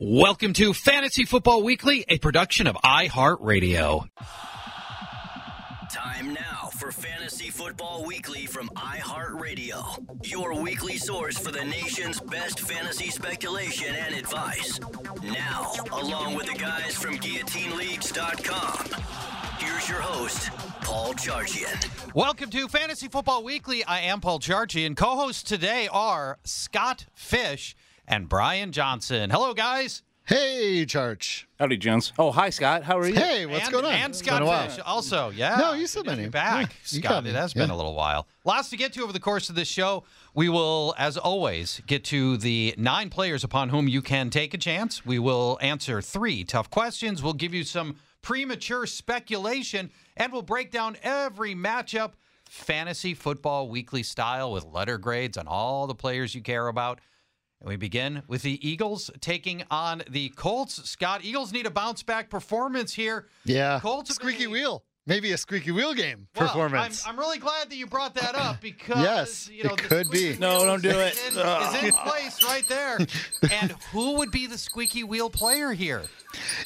Welcome to Fantasy Football Weekly, a production of iHeartRadio. Time now for Fantasy Football Weekly from iHeartRadio, your weekly source for the nation's best fantasy speculation and advice. Now, along with the guys from GuillotineLeagues.com, here's your host, Paul Charchian. Welcome to Fantasy Football Weekly. I am Paul Charchian. Co-hosts today are Scott Fish and Brian Johnson. Hello, guys. Hey, Charge. Howdy, gents. Oh, hi, Scott. How are you? Hey, what's and, going on? And It's been a Scott. Fish also. Yeah. No, you said Good to my name. Back, Yeah, Scott. It has been Yeah. a little while. Lots to get to over the course of this show. We will, as always, get to the nine players upon whom you can take a chance. We will answer three tough questions. We'll give you some premature speculation, and we'll break down every matchup fantasy football weekly style with letter grades on all the players you care about. And we begin with the Eagles taking on the Colts. Scott, Eagles need a bounce back performance here. Yeah. Colts squeaky been- wheel. Maybe a squeaky wheel game Well, performance. I'm, I'm really glad that you brought that up because Yes, you know, it the could be. No, don't do is it. in- Is in place right there. and who would be the squeaky wheel player here?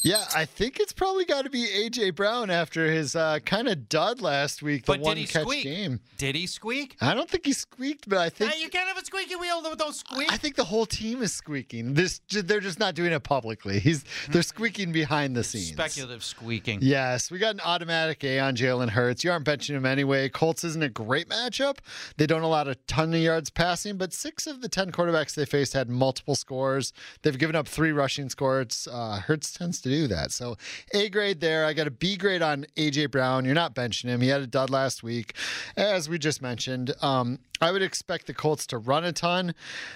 yeah, I think it's probably got to be AJ Brown after his uh, kind of dud last week, the But one did he catch squeak? game. Did he squeak? I don't think he squeaked, but I think Hey, you can't have a squeaky wheel that don't squeak. I think the whole team is squeaking. This they're just not doing it publicly. He's they're squeaking behind the scenes. Speculative squeaking. Yes, we got an automatic A on Jalen Hurts. You aren't benching him anyway. Colts isn't a great matchup. They don't allow a ton of yards passing, but six of the 10 quarterbacks they faced had multiple scores. They've given up three rushing scores. Uh, Hurts tends to do that. So A grade there. I got a B grade on A.J. Brown. You're not benching him. He had a dud last week, as we just mentioned. Um, I would expect the Colts to run a ton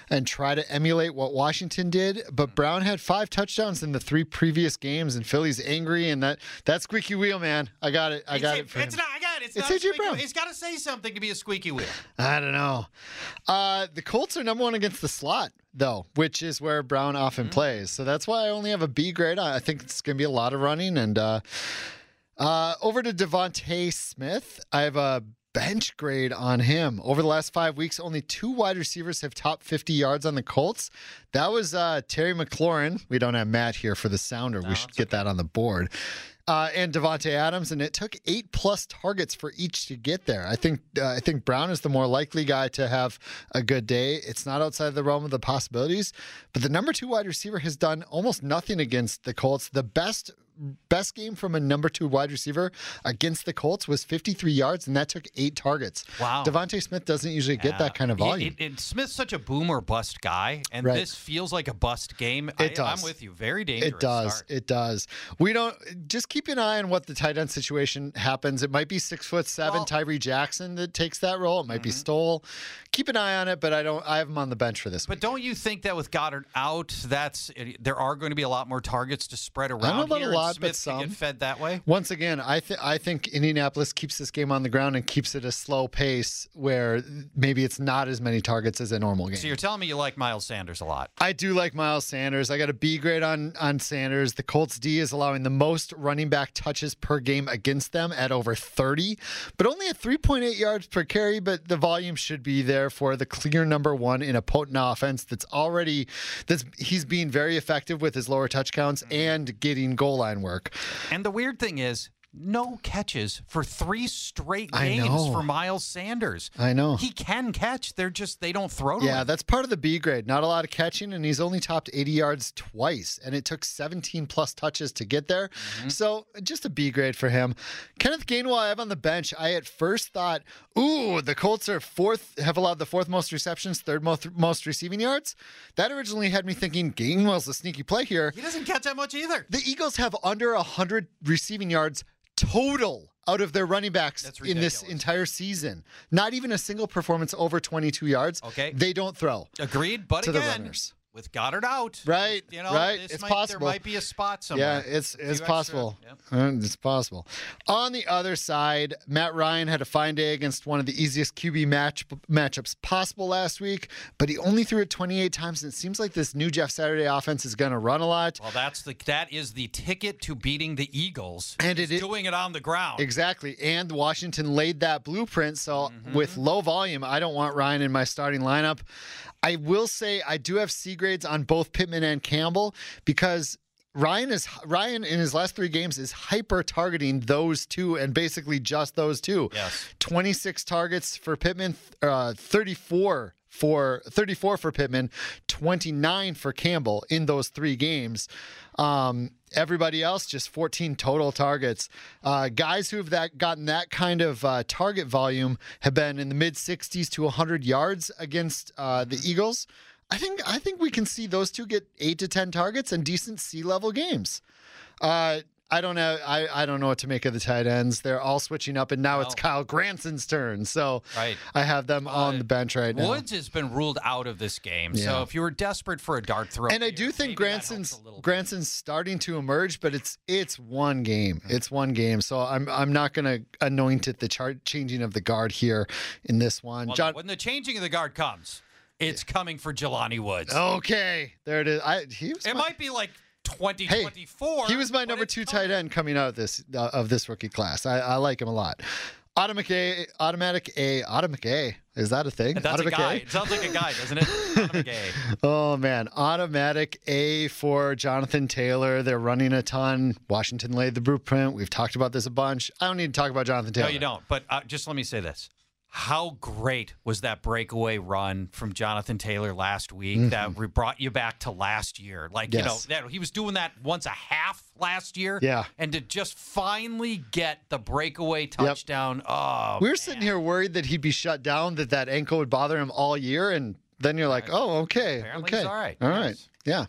and try to emulate what Washington did, but Brown had five touchdowns in the three previous games, and Philly's angry, and that that squeaky wheel, man. I got it. I got it's, it for it's him. not. I got it. It's, It's not A.J. Brown. He's got to say something to be a squeaky wheel. I don't know. Uh, the Colts are number one against the slot, though, which is where Brown often Mm-hmm. plays. So that's why I only have a B grade. I think it's going to be a lot of running. And uh, uh, over to DeVonta Smith, I have a bench grade on him. Over the last five weeks, only two wide receivers have topped 50 yards on the Colts. That was uh, Terry McLaurin. We don't have Matt here for the sounder. we should get that on the board. Uh, and Davante Adams, and it took eight plus targets for each to get there. I think uh, I think Brown is the more likely guy to have a good day. It's not outside the realm of the possibilities, but the number two wide receiver has done almost nothing against the Colts. The best best game from a number two wide receiver against the Colts was 53 yards, and that took eight targets. Wow. DeVonta Smith doesn't usually get that kind of volume. it- it- Smith's such a boom or bust guy, and Right. this feels like a bust game. It I, does. I'm with you. Very dangerous. It does. start. It does. We don't just keep an eye on what the tight end situation happens. It might be six foot seven Well- Mm-hmm. Tyree Jackson that takes that role. It might be Stoll. Keep an eye on it, but I don't. I have him on the bench for this But week. don't you think that with Goedert out, that's there are going to be a lot more targets to spread around I don't know about here? a and lot, Smith but some. get fed that way. Once again, I think I think Indianapolis keeps this game on the ground and keeps it a slow pace where maybe it's not as many targets as a normal game. So you're telling me you like Miles Sanders a lot. I do like Miles Sanders. I got a B grade on on Sanders. The Colts D is allowing the most running back touches per game against them at over 30, but only at 3.8 yards per carry. But the volume should be there for the clear number one in a potent offense that's already that's he's being very effective with his lower touch counts mm-hmm. and getting goal line work. And the weird thing is, no catches for three straight games for Miles Sanders. I know. He can catch. They're just they don't throw to Yeah, him. that's part of the B grade. Not a lot of catching, and he's only topped 80 yards twice, and it took 17 plus touches to get there. Mm-hmm. So just a B grade for him. Kenneth Gainwell, I have on the bench. I at first thought, ooh, the Colts are fourth, have allowed the fourth most receptions, third most, most receiving yards. That originally had me thinking Gainwell's a sneaky play here. He doesn't catch that much either. The Eagles have under 100 receiving yards total out of their running backs in this entire season. Not even a single performance over 22 yards. Okay. They don't throw. Agreed, but To the runners. With Goedert out, Right, You know, right, this it's might, possible. There might be a spot somewhere. Yeah, it's it's possible. Yep. Uh, It's possible. On the other side, Matt Ryan had a fine day against one of the easiest QB match matchups possible last week, but he only threw it 28 times. And it seems like this new Jeff Saturday offense is going to run a lot. Well, that's the that is the ticket to beating the Eagles. And is it doing it on the ground. Exactly. And Washington laid that blueprint. So Mm-hmm. with low volume, I don't want Ryan in my starting lineup. I will say I do have C grades on both Pittman and Campbell because Ryan is Ryan in his last three games is hyper targeting those two and basically just those two. Yes. 26 targets for Pittman, uh, 34 for 34 for Pittman, 29 for Campbell in those three games. Um, everybody else just 14 total targets. Uh, guys who have that gotten that kind of uh, target volume have been in the mid 60s to 100 yards against uh, the Eagles. I think I think we can see those two get eight to 10 targets and decent C level games. Uh, I don't know. I, I don't know what to make of the tight ends. They're all switching up, and now it's Kylen Granson's turn. So Right. I have them on the bench right now. Woods has been ruled out of this game. So if you were desperate for a dart throw, And I here, do think Granson's a little bit. Granson's starting to emerge, but it's it's one game. It's one game. So I'm I'm not going to anoint it the chart changing of the guard here in this one. Well, John. when the changing of the guard comes, it's coming for Jelani Woods. Okay, there it is. I he was it my, might be like hey, 2024. he was my number two coming. tight end coming out of this uh, of this rookie class. I, I like him a lot. Automatic A, automatic A, automatic A. Is that a thing? That's a automatic guy. It sounds like a guy, doesn't it? Automatic A. Oh man, automatic A for Jonathan Taylor. They're running a ton. Washington laid the blueprint. We've talked about this a bunch. I don't need to talk about Jonathan Taylor. No, you don't. But uh, just let me say this. How great was that breakaway run from Jonathan Taylor last week that re- brought you back to last year? Like, Mm-hmm. Yes. you know, that he was doing that once a half last year. Yeah. And to just finally get the breakaway touchdown. Oh, We were sitting here worried that he'd be shut down, that that ankle would bother him all year, and then you're like, oh, okay, Apparently okay, all right. all right, Yes. yeah.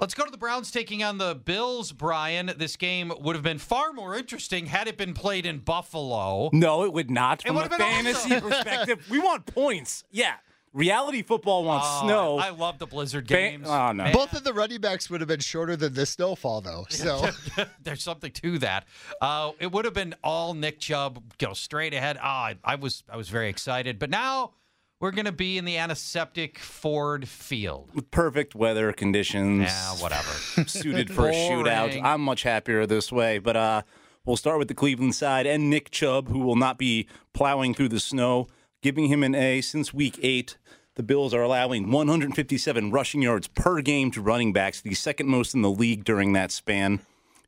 Let's go to the Browns taking on the Bills, Brian. This game would have been far more interesting had it been played in Buffalo. No, it would not. From a would've been fantasy awesome. perspective, we want points. Yeah. Reality football wants Oh, snow. I love the Blizzard Fa- games. oh, no. Both of the running backs would have been shorter than the snowfall, though. So There's something to that. Uh, it would have been all Nick Chubb, go straight ahead. Ah, I, I was I was very excited, but now we're going to be in the antiseptic Ford Field. Perfect weather conditions. Yeah, whatever. suited for a shootout. I'm much happier this way. But uh, we'll start with the Cleveland side and Nick Chubb, who will not be plowing through the snow, giving him an A since week eight. The Bills are allowing 157 rushing yards per game to running backs, the second most in the league during that span.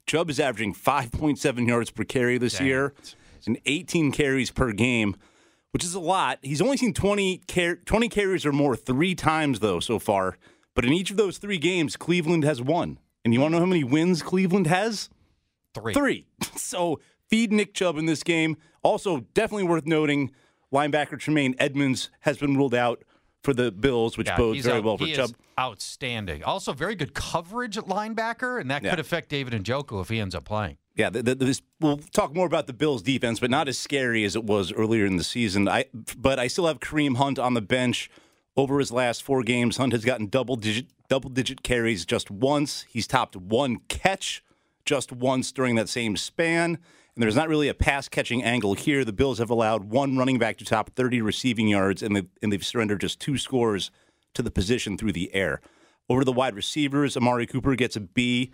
Chubb is averaging 5.7 yards per carry this year and 18 carries per game, which is a lot. He's only seen 20, car- 20 carries or more three times, though, so far. But in each of those three games, Cleveland has won. And you want to know how many wins Cleveland has? Three. Three. So feed Nick Chubb in this game. Also, definitely worth noting, linebacker Tremaine Edmunds has been ruled out for the Bills, which Yeah, bodes very out- well for Chubb. outstanding. Also, very good coverage at linebacker, and that Yeah. could affect David and Njoku if he ends up playing. Yeah, the, the, this, we'll talk more about the Bills' defense, but not as scary as it was earlier in the season. I, but I still have Kareem Hunt on the bench. Over his last four games, Hunt has gotten double digit double digit carries just once. He's topped one catch just once during that same span. And there's not really a pass catching angle here. The Bills have allowed one running back to top 30 receiving yards, and they've, and they've surrendered just two scores to the position through the air. Over the wide receivers, Amari Cooper gets a B.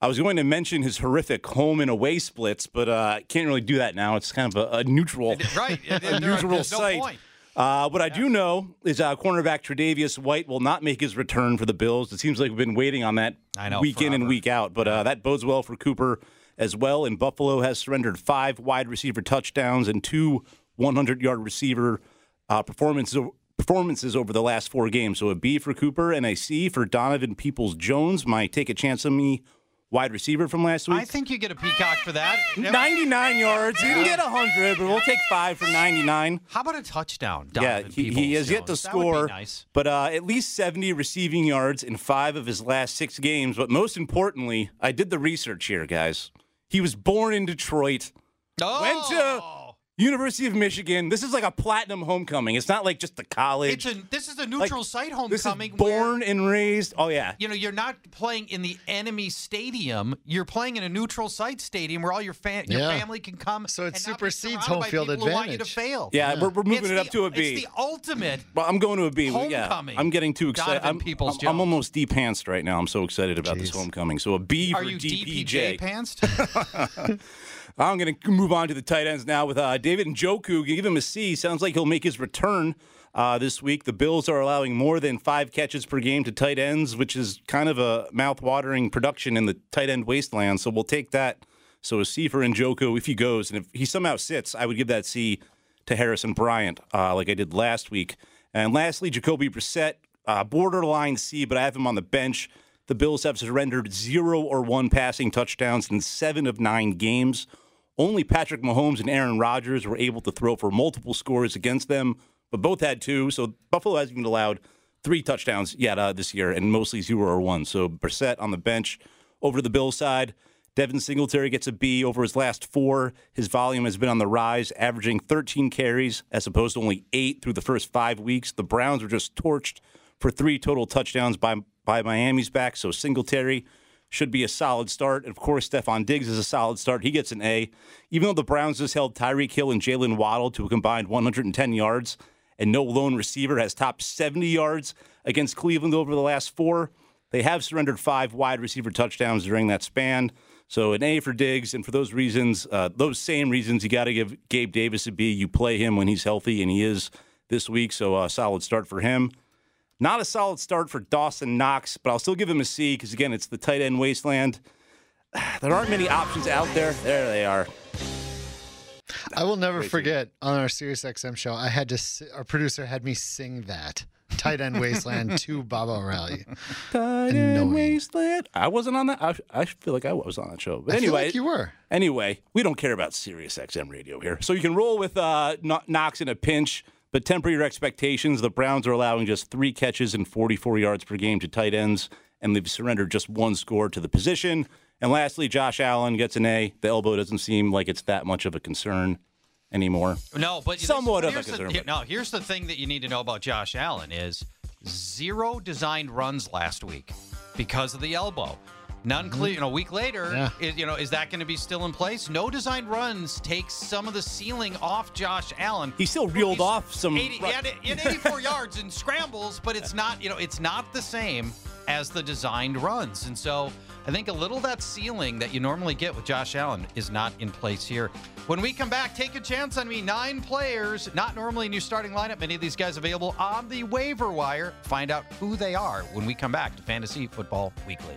I was going to mention his horrific home and away splits, but uh, can't really do that now. It's kind of a, a neutral, Right. a neutral no site. Uh, what I do know is uh, cornerback Tre'Davious White will not make his return for the Bills. It seems like we've been waiting on that know, week in and week out, but uh, that bodes well for Cooper as well. And Buffalo has surrendered five wide receiver touchdowns and two 100 yard receiver uh, performances. Performances over the last four games. So a B for Cooper and a C for Donovan Peoples Jones. My take a chance on me wide receiver from last week. I think you get a peacock for that. 99 yards. You can get 100, but we'll take five for 99. How about a touchdown? Yeah, he, he has yet to That would be score, nice. but uh, at least 70 receiving yards in five of his last six games. But most importantly, I did the research here, guys. He was born in Detroit, Oh, went to oh. University of Michigan. This is like a platinum homecoming. It's not like just the college. it's a this is a Like, neutral site this is homecoming. where, born and raised. Oh yeah, you know, you're not playing in the enemy stadium. You're playing in a neutral site stadium where all your fa- your Yeah. family can come. So it and supersedes surrounded home field people who want you to advantage. fail. yeah. We're, we're moving It's it up the- to a B. It's the ultimate. Well, I'm going to a B. Yeah, Homecoming. I'm getting too excited. I'm, I'm, I'm almost deep-pantsed right now. I'm so excited about this homecoming. So a B Are for you DPJ. DPJ pantsed? I'm going to move on to the tight ends now with uh, David Njoku. Give him a C. Sounds like he'll make his return uh, this week. The Bills are allowing more than five catches per game to tight ends, which is kind of a mouth-watering production in the tight end wasteland. So we'll take that. So a C for Njoku if he goes, and if he somehow sits, I would give that C to Harrison Bryant, uh, like I did last week. And lastly, Jacoby Brissett, uh, borderline C, but I have him on the bench. The Bills have surrendered zero or one passing touchdowns in seven of nine games. Only Patrick Mahomes and Aaron Rodgers were able to throw for multiple scores against them, but both had two. So Buffalo hasn't even allowed three touchdowns yet uh, this year, and mostly zero or one. So Brissett on the bench. Over to the Bills side, Devin Singletary gets a B over his last four. His volume has been on the rise, averaging 13 carries as opposed to only eight through the first five weeks. The Browns were just torched for three total touchdowns by by Miami's back. So Singletary should be a solid start. Of course, Stefon Diggs is a solid start. He gets an A. Even though the Browns just held Tyreek Hill and Jaylen Waddle to a combined 110 yards, and no lone receiver has topped 70 yards against Cleveland over the last four, they have surrendered five wide receiver touchdowns during that span. So an A for Diggs, and for those reasons, uh, those same reasons, you got to give Gabe Davis a B. You play him when he's healthy, and he is this week. So a solid start for him. Not a solid start for Dawson Knox, but I'll still give him a C because, again, it's the tight end wasteland. There aren't many options out there. There they are. I will never forget on our Sirius XM show, I had to, our producer had me sing that tight end wasteland to Baba O'Riley. Tight Annoying. end wasteland. I wasn't on that. I, I feel like I was on that show. But I feel anyway, like you were. Anyway, we don't care about Sirius XM radio here. So you can roll with uh, Knox in a pinch, but temper your expectations. The Browns are allowing just three catches and 44 yards per game to tight ends, and they've surrendered just one score to the position. And lastly, Josh Allen gets an A. The elbow doesn't seem like it's that much of a concern anymore. No, but Somewhat of a here's the- concern, no, here's the thing that you need to know about Josh Allen is zero designed runs last week because of the elbow. None clear. You know, a week later, Mm-hmm. Yeah. is, you know, is that going to be still in place? No designed runs takes some of the ceiling off Josh Allen. He still reeled off some. 80, he had, he had 84 yards in scrambles, but it's not, you know, it's not the same as the designed runs. And so I think a little of that ceiling that you normally get with Josh Allen is not in place here. When we come back, take a chance on me. Nine players, not normally in your starting lineup. Many of these guys available on the waiver wire. Find out who they are when we come back to Fantasy Football Weekly.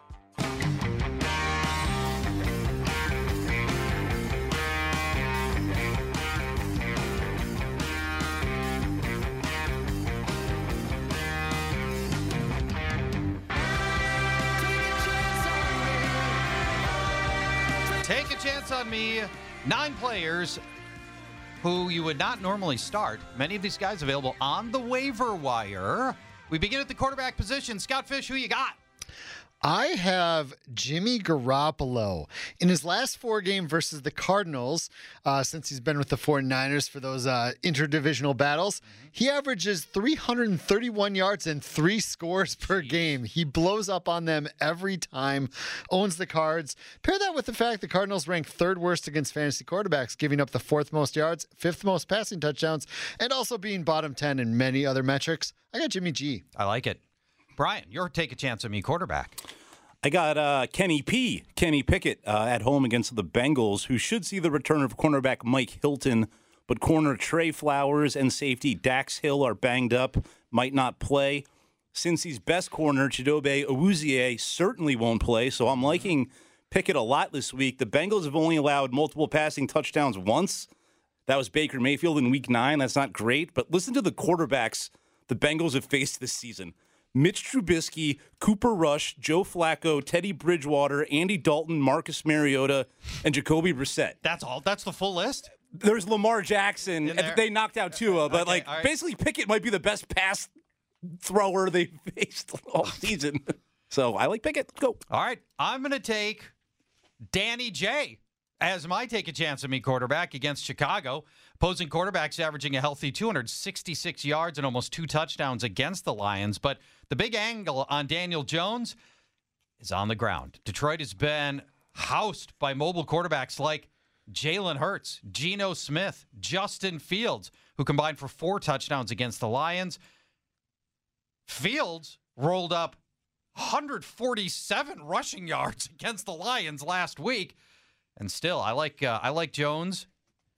On me. Nine players who you would not normally start. Many of these guys available on the waiver wire. We begin at the quarterback position. Scott Fish, who you got? I have Jimmy Garoppolo. In his last four game versus the Cardinals, uh, since he's been with the 49ers for those uh, interdivisional battles, he averages 331 yards and three scores per game. He blows up on them every time, owns the cards. Pair that with the fact the Cardinals rank third worst against fantasy quarterbacks, giving up the fourth most yards, fifth most passing touchdowns, and also being bottom 10 in many other metrics. I got Jimmy G. I like it. Brian, your take a chance on me quarterback. I got uh, Kenny P. Kenny Pickett uh, at home against the Bengals, who should see the return of cornerback Mike Hilton, but corner Tre Flowers and safety Dax Hill are banged up, might not play. Since he's best corner, Chidobe Awuzie certainly won't play, so I'm liking Pickett a lot this week. The Bengals have only allowed multiple passing touchdowns once. That was Baker Mayfield in week nine. That's not great, but listen to the quarterbacks the Bengals have faced this season. Mitch Trubisky, Cooper Rush, Joe Flacco, Teddy Bridgewater, Andy Dalton, Marcus Mariota, and Jacoby Brissett. That's all. That's the full list. There's Lamar Jackson. They knocked out Tua, but Okay, like right. basically Pickett might be the best pass thrower they faced all season. So I like Pickett. Go. All right, I'm going to take Danny J as my take a chance on me quarterback against Chicago. Opposing quarterbacks averaging a healthy 266 yards and almost two touchdowns against the Lions. But the big angle on Daniel Jones is on the ground. Detroit has been housed by mobile quarterbacks like Jalen Hurts, Geno Smith, Justin Fields, who combined for four touchdowns against the Lions. Fields rolled up 147 rushing yards against the Lions last week, and still, I like uh, I like Jones,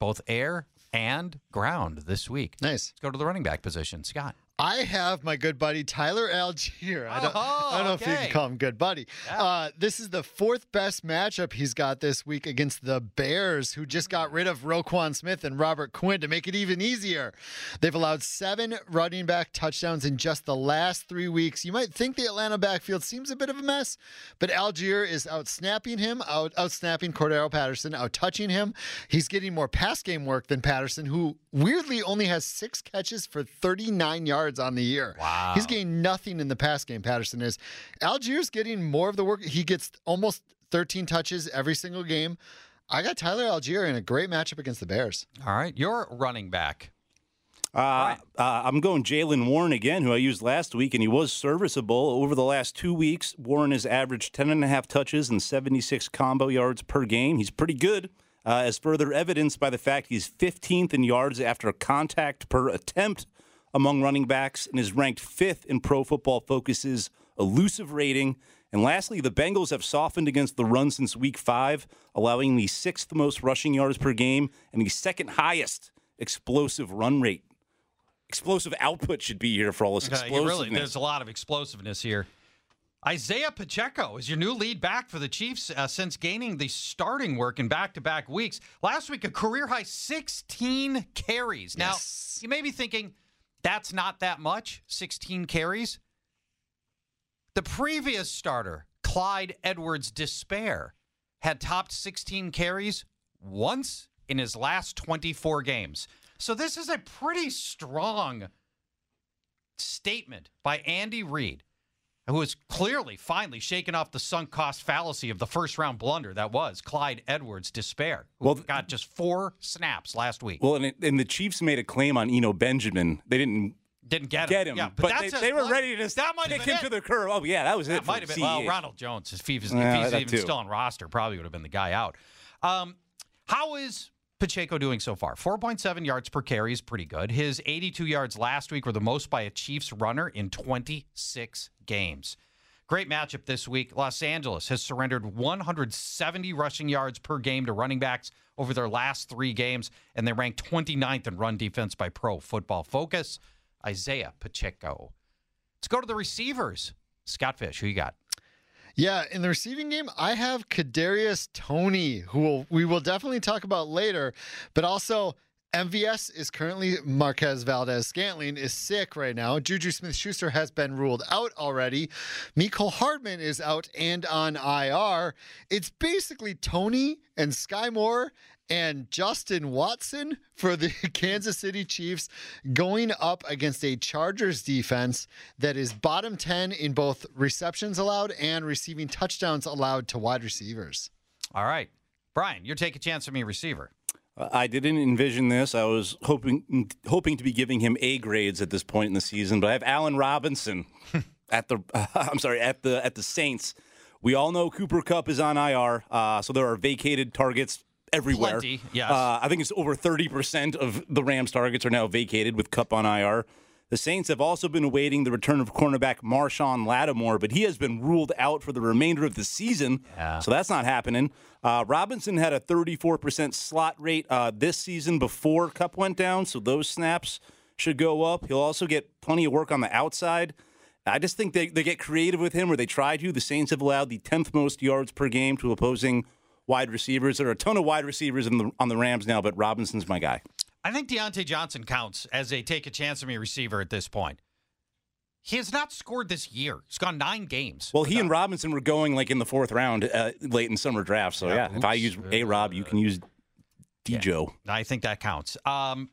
both air and ground this week. Nice. Let's go to the running back position, Scott. I have my good buddy Tyler Allgeier. I don't, Oh, I don't know if you can call him good buddy. Uh, this is the fourth best matchup he's got this week against the Bears, who just got rid of Roquan Smith and Robert Quinn to make it even easier. They've allowed seven running back touchdowns in just the last three weeks. You might think the Atlanta backfield seems a bit of a mess, but Allgeier is out snapping him, out out snapping Cordarrelle Patterson, out touching him. He's getting more pass game work than Patterson, who weirdly only has six catches for 39 yards on the year. Wow. He's getting nothing in the pass game, Patterson is. Allgeier's getting more of the work. He gets almost 13 touches every single game. I got Tyler Allgeier in a great matchup against the Bears. All right, you're running back. Uh, uh, I'm going Jaylen Warren again, who I used last week, and he was serviceable. Over the last two weeks, Warren has averaged 10 and a half touches and 76 combo yards per game. He's pretty good, uh, as further evidenced by the fact he's 15th in yards after contact per attempt among running backs and is ranked fifth in Pro Football Focus's elusive rating. And lastly, the Bengals have softened against the run since week five, allowing the sixth most rushing yards per game and the second highest explosive run rate. Explosive output should be here for all this explosiveness. really, there's a lot of explosiveness here. Isaiah Pacheco is your new lead back for the Chiefs uh, since gaining the starting work in back to back weeks. Last week, a career high 16 carries. Now, Yes. you may be thinking, that's not that much, 16 carries. The previous starter, Clyde Edwards Despair, had topped 16 carries once in his last 24 games. So this is a pretty strong statement by Andy Reid, who has clearly finally shaken off the sunk cost fallacy of the first round blunder that was Clyde Edwards Despair, who Well, got just four snaps last week. well, and, it, and the Chiefs made a claim on Eno Benjamin. They didn't Didn't get him. get him, Yeah, but, that's they, they were ready to that might kick him it. to the curb. Oh yeah, that was it. That for might have been. Well, Ronald Jones, if he was, Yeah, if he's even too. still on roster, probably would have been the guy out. Um, how is Pacheco doing so far? 4.7 yards per carry is pretty good. His 82 yards last week were the most by a Chiefs runner in 26 games. Great matchup this week. Los Angeles has surrendered 170 rushing yards per game to running backs over their last three games, and they rank 29th in run defense by Pro Football Focus. Isaiah Pacheco. Let's go to the receivers. Scott Fish, who you got? Yeah, in the receiving game, I have Kadarius Toney, who will, we will definitely talk about later, but also MVS is currently Marquez Valdes Scantling is sick right now. Juju Smith Schuster has been ruled out already. Miko Hardman is out and on IR. It's basically Toney and Sky Moore and Justin Watson for the Kansas City Chiefs going up against a Chargers defense that is bottom 10 in both receptions allowed and receiving touchdowns allowed to wide receivers. All right. Brian, you're taking a chance on me receiver. Uh, I didn't envision this. I was hoping hoping to be giving him A grades at this point in the season, but I have Allen Robinson at the I'm sorry at the at the Saints. We all know Cooper Kupp is on IR, uh, so there are vacated targets everywhere. Plenty, yes. Uh, I think it's over 30% of the Rams targets are now vacated with Kupp on IR. The Saints have also been awaiting the return of cornerback Marshon Lattimore, but he has been ruled out for the remainder of the season. Yeah. So that's not happening. Uh, Robinson had a 34% slot rate uh, this season before Kupp went down, so those snaps should go up. He'll also get plenty of work on the outside. I just think they, they get creative with him, or they try to. The Saints have allowed the 10th most yards per game to opposing wide receivers. There are a ton of wide receivers in the, on the Rams now, but Robinson's my guy. I think Diontae Johnson counts as a take a chance on me receiver at this point. He has not scored this year. He's gone nine games. Well, he and Robinson were going like in the fourth round uh, late in summer draft. So, Yeah, yeah, if I use A Rob, you can use D Joe. I think that counts. Um,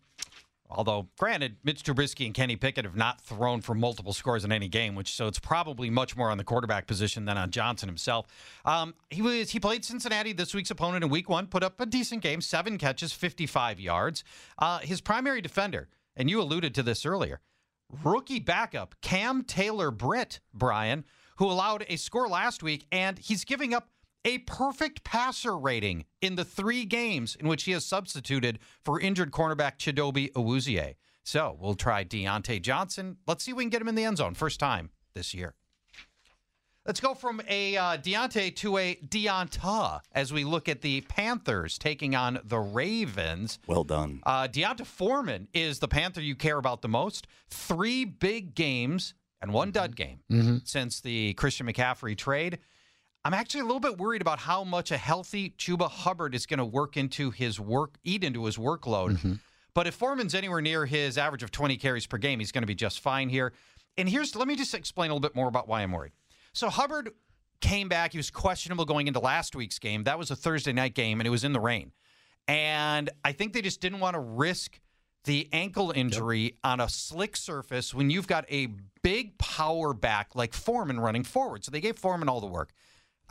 although, granted, Mitch Trubisky and Kenny Pickett have not thrown for multiple scores in any game, which so it's probably much more on the quarterback position than on Johnson himself. Um, he was he played Cincinnati this week's opponent in Week One, put up a decent game, seven catches, fifty-five yards. Uh, his primary defender, and you alluded to this earlier, rookie backup Cam Taylor Britt, Brian, who allowed a score last week, and he's giving up a perfect passer rating in the three games in which he has substituted for injured cornerback Chidobe Awuzie. So we'll try Diontae Johnson. Let's see if we can get him in the end zone first time this year. Let's go from a uh, Diontae to a D'Onta as we look at the Panthers taking on the Ravens. Well done. Uh, D'Onta Foreman is the Panther you care about the most. Three big games and one dud game since the Christian McCaffrey trade. I'm actually a little bit worried about how much a healthy Chuba Hubbard is going to work into his work, eat into his workload. Mm-hmm. But if Foreman's anywhere near his average of 20 carries per game, he's going to be just fine here. And here's, let me just explain a little bit more about why I'm worried. So Hubbard came back. He was questionable going into last week's game. That was a Thursday night game, and it was in the rain. And I think they just didn't want to risk the ankle injury on a slick surface when you've got a big power back like Foreman running forward. So they gave Foreman all the work.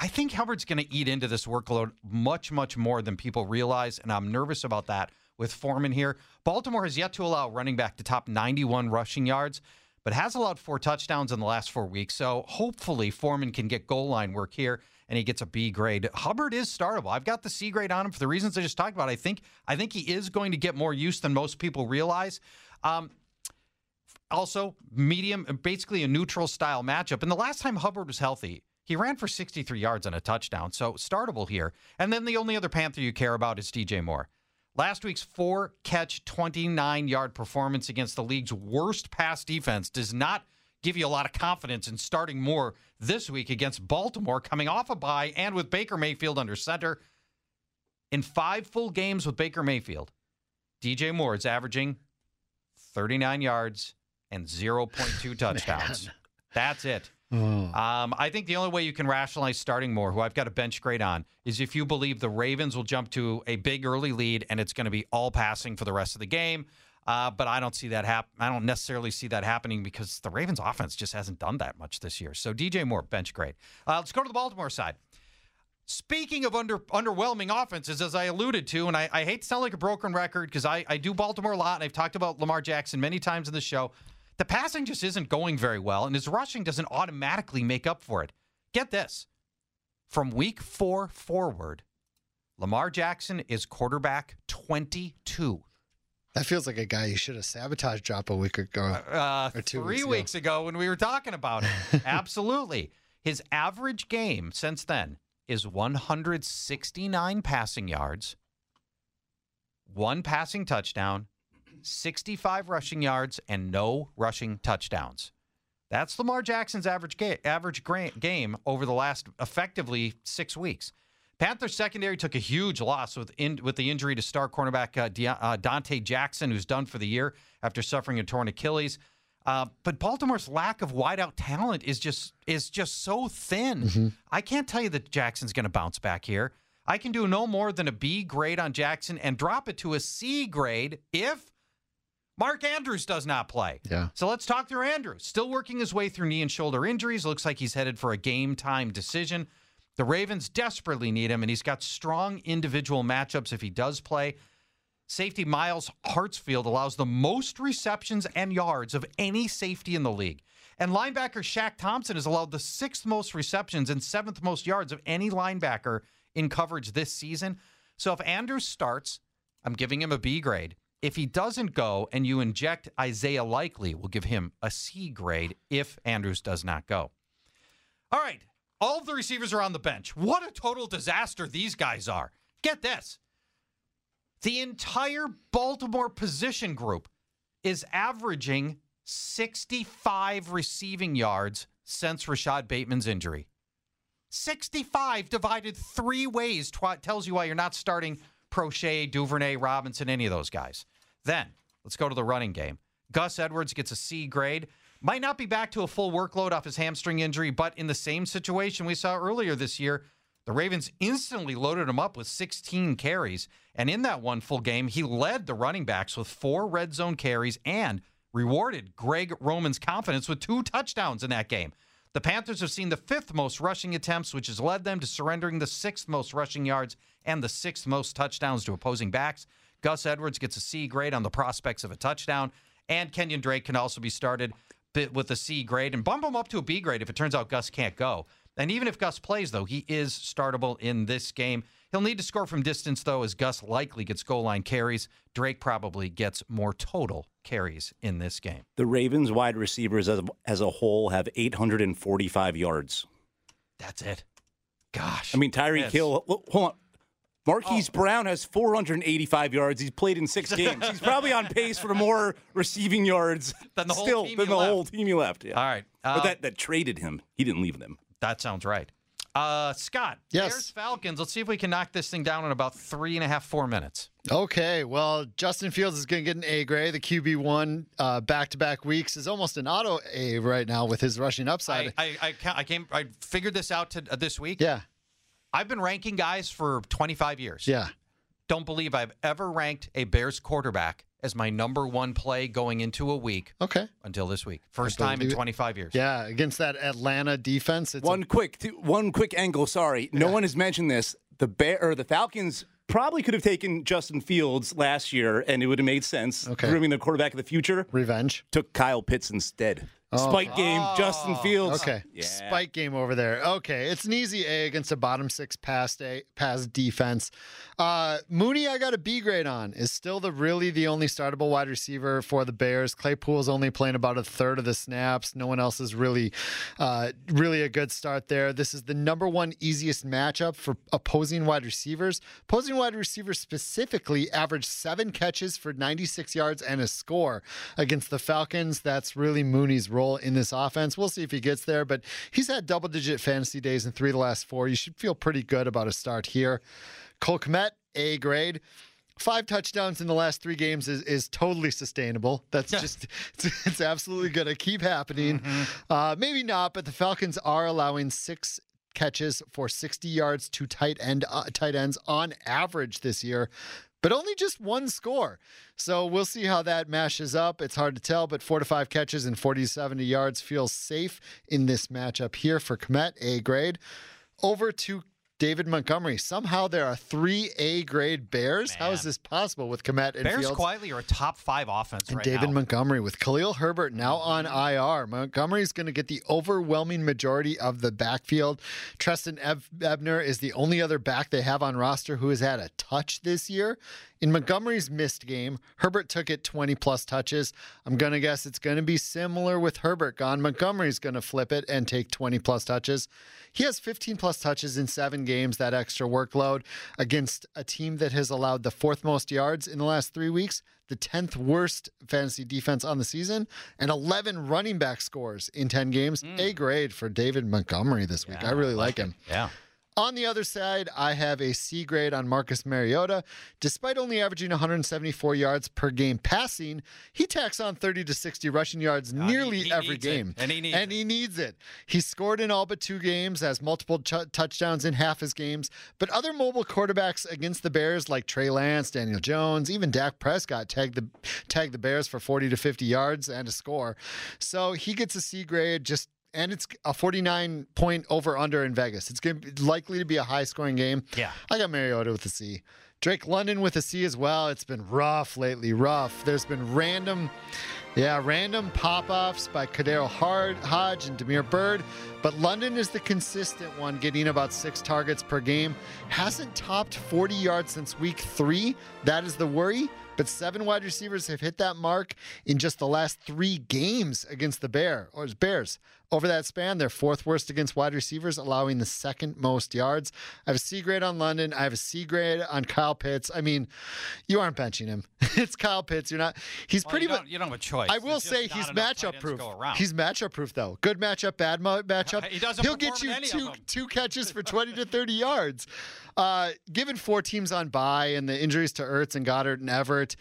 I think Hubbard's going to eat into this workload much, much more than people realize, and I'm nervous about that with Foreman here. Baltimore has yet to allow running back to top 91 rushing yards, but has allowed four touchdowns in the last four weeks. So hopefully Foreman can get goal line work here and he gets a B grade. Hubbard is startable. I've got the C grade on him for the reasons I just talked about. I think I think he is going to get more use than most people realize. Um, also, medium, basically a neutral style matchup. And the last time Hubbard was healthy, he ran for 63 yards and a touchdown. So startable here. And then the only other Panther you care about is DJ Moore. Last week's four catch, 29 yard performance against the league's worst pass defense does not give you a lot of confidence in starting Moore this week against Baltimore, coming off a bye and with Baker Mayfield under center. In five full games with Baker Mayfield, DJ Moore is averaging 39 yards and 0.2 touchdowns. That's it. Um, I think the only way you can rationalize starting Moore, who I've got a bench grade on, is if you believe the Ravens will jump to a big early lead and it's going to be all passing for the rest of the game. Uh, but I don't see that happen. I don't necessarily see that happening because the Ravens' offense just hasn't done that much this year. So DJ Moore, bench grade. Uh, let's go to the Baltimore side. Speaking of under underwhelming offenses, as I alluded to, and I, I hate to sound like a broken record because I, I do Baltimore a lot, and I've talked about Lamar Jackson many times in the show. The passing just isn't going very well, and his rushing doesn't automatically make up for it. Get this from week four forward, Lamar Jackson is quarterback 22. That feels like a guy you should have sabotaged drop a week ago. Uh, Or two three weeks weeks, ago. ago when we were talking about it. Absolutely. His average game since then is 169 passing yards, one passing touchdown, 65 rushing yards, and no rushing touchdowns. That's Lamar Jackson's average ga- average game over the last effectively six weeks. Panthers secondary took a huge loss with in, with the injury to star cornerback uh, De- uh, Donte Jackson, who's done for the year after suffering a torn Achilles. Uh, but Baltimore's lack of wideout talent is just is just so thin. I can't tell you that Jackson's going to bounce back here. I can do no more than a B grade on Jackson and drop it to a C grade if Mark Andrews does not play. Yeah. So let's talk through Andrews. Still working his way through knee and shoulder injuries. Looks like he's headed for a game time decision. The Ravens desperately need him, and he's got strong individual matchups if he does play. Safety Myles Hartsfield allows the most receptions and yards of any safety in the league. And linebacker Shaq Thompson has allowed the sixth most receptions and seventh most yards of any linebacker in coverage this season. So if Andrews starts, I'm giving him a B grade. If he doesn't go and you inject Isaiah Likely, we'll give him a C grade if Andrews does not go. All right. All of the receivers are on the bench. What a total disaster these guys are. Get this. The entire Baltimore position group is averaging 65 receiving yards since Rashod Bateman's injury. 65 divided three ways tw- tells you why you're not starting Proche, Duvernay, Robinson, any of those guys. Then let's go to the running game. Gus Edwards gets a C grade. Might not be back to a full workload off his hamstring injury, but in the same situation we saw earlier this year, the Ravens instantly loaded him up with 16 carries. And in that one full game, he led the running backs with four red zone carries and rewarded Greg Roman's confidence with two touchdowns in that game. The Panthers have seen the fifth most rushing attempts, which has led them to surrendering the sixth most rushing yards and the sixth most touchdowns to opposing backs. Gus Edwards gets a C grade on the prospects of a touchdown, and Kenyan Drake can also be started with a C grade and bump him up to a B grade if it turns out Gus can't go. And even if Gus plays, though, he is startable in this game. He'll need to score from distance, though, as Gus likely gets goal line carries. Drake probably gets more total carries in this game. The Ravens wide receivers as a, as a whole have 845 yards. That's it. Gosh. I mean, Tyreek Yes. Hill, hold on. Marquise Brown has 485 yards. He's played in six games. He's probably on pace for more receiving yards Than the whole still team than the left. whole team you left. Yeah. All right. but Uh, that, that traded him. He didn't leave them. That sounds right. Uh, Scott, Yes. Bears Falcons. Let's see if we can knock this thing down in about three and a half, four minutes. Okay, well, Justin Fields is going to get an A grade. The QB one uh, back-to-back weeks is almost an auto A right now with his rushing upside. I, I, I, I came, I figured this out to, uh, this week. yeah, I've been ranking guys for 25 years. yeah. Don't believe I've ever ranked a Bears quarterback as my number one play going into a week Okay. until this week. First time in 25 years. Yeah, against that Atlanta defense, it's a- One quick, t- one quick angle. Sorry, no one has mentioned this. The Bear or the Falcons probably could have taken Justin Fields last year, and it would have made sense. Okay. grooming the quarterback of the future. revenge. Took Kyle Pitts instead. Spike game, Justin Fields. Okay. Yeah. Spike game over there. Okay. It's an easy A against a bottom six pass day, pass defense. Uh, Mooney, I got a B grade on, is still the really the only startable wide receiver for the Bears. Claypool's only playing about a third of the snaps. No one else is really, uh, really a good start there. This is the number one easiest matchup for opposing wide receivers. Opposing wide receivers specifically averaged seven catches for 96 yards and a score against the Falcons. That's really Mooney's role in this offense. We'll see if he gets there, but he's had double digit fantasy days in three of the last four. You should feel pretty good about a start here. Cole Kmet, A grade. Five touchdowns in the last three games is, is totally sustainable. That's just, it's, it's absolutely going to keep happening. Uh, maybe not, but the Falcons are allowing six catches for 60 yards to tight end uh, tight ends on average this year but only just one score. So we'll see how that mashes up. It's hard to tell, but four to five catches and 40 to 70 yards feels safe in this matchup here for Kmet, A grade. Over to David Montgomery. Somehow there are three A grade Bears. How is this possible with Kmet and Bears Fields? quietly are a top five offense And right David now. Montgomery with Khalil Herbert now on mm-hmm. IR. Montgomery is going to get the overwhelming majority of the backfield. Trestan Ebner is the only other back they have on roster who has had a touch this year. In Montgomery's missed game, Herbert took it 20 plus touches. I'm going to guess it's going to be similar with Herbert gone. Montgomery's going to flip it and take 20 plus touches. He has 15 plus touches in seven games, that extra workload against a team that has allowed the fourth most yards in the last three weeks, the 10th worst fantasy defense on the season, and 11 running back scores in 10 games. Hmm. A grade for David Montgomery this week. I really like him. Yeah. On the other side, I have a C grade on Marcus Mariota. Despite only averaging 174 yards per game passing, he tacks on 30 to 60 rushing yards nearly he every needs it, game. and he needs and it. he needs it. He scored in all but two games, has multiple ch- touchdowns in half his games. But other mobile quarterbacks against the Bears, like Trey Lance, Daniel Jones, even Dak Prescott, tagged the tagged the Bears for 40 to 50 yards and a score. So he gets a C grade. Just and it's a 49 point over under in Vegas. It's going to be likely to be a high scoring game. Yeah. I got Mariota with a C. Drake London with a C as well. It's been rough lately, rough. There's been random, yeah, random pop offs by Kadero Hard, Hodge and Damiere Byrd, but London is the consistent one, getting about six targets per game. Hasn't topped 40 yards since week three. That is the worry. But seven wide receivers have hit that mark in just the last three games against the Bear or Bears. Over that span, they're fourth worst against wide receivers, allowing the second most yards. I have a C grade on London. I have a C grade on Kyle Pitts. I mean, you aren't benching him. it's Kyle Pitts. You're not. He's Well, pretty you, much. don't, you don't have a choice. I will There's say he's matchup proof. He's matchup proof though. Good matchup, bad matchup. He doesn't He'll get you in any of two two catches for 20 to 30 yards. Uh, given four teams on bye and the injuries to Ertz and Goedert and Everett,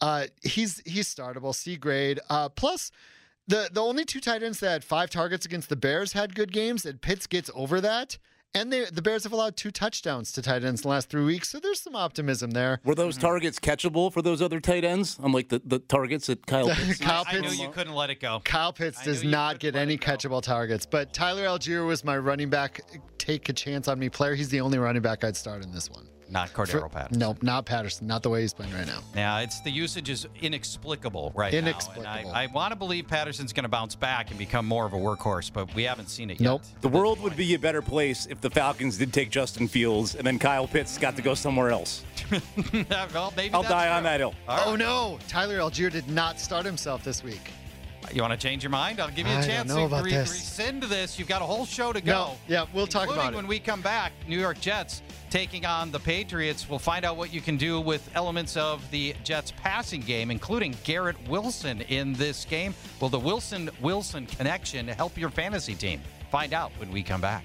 uh, he's he's startable. C grade. Uh, plus. The, the only two tight ends that had five targets against the Bears had good games, and Pitts gets over that. And they, the Bears have allowed two touchdowns to tight ends in the last three weeks, so there's some optimism there. Were those mm-hmm. targets catchable for those other tight ends, unlike the, the targets that Kyle Pitts? Kyle I knew Pitts you couldn't let it go. Kyle Pitts I does not get any catchable targets, but Tyler Allgeier was my running back. Take a chance on me player. He's the only running back I'd start in this one. Not For- Cordarrelle Patterson. Nope, not Patterson. Not the way he's playing right now. Yeah, it's the usage is inexplicable right now. Inexplicable. I, I want to believe Patterson's going to bounce back and become more of a workhorse, but we haven't seen it yet. Nope. The world would be a better place if the Falcons did take Justin Fields and then Kyle Pitts got to go somewhere else. well, maybe I'll that's die on that hill. Oh no, Tyler Allgeier did not start himself this week. You want to change your mind? I'll give you a I chance to re- this. rescind this. You've got a whole show to go. No, yeah, we'll talk about it. when we come back. New York Jets taking on the Patriots. We'll find out what you can do with elements of the Jets passing game, including Garrett Wilson in this game. Will the Wilson Wilson connection help your fantasy team? Find out when we come back.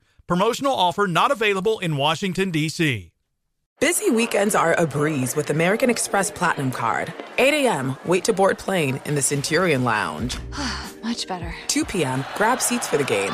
Promotional offer not available in Washington, D.C. Busy weekends are a breeze with American Express Platinum Card. 8 a.m., wait to board plane in the Centurion Lounge. Much better. 2 p.m., grab seats for the game.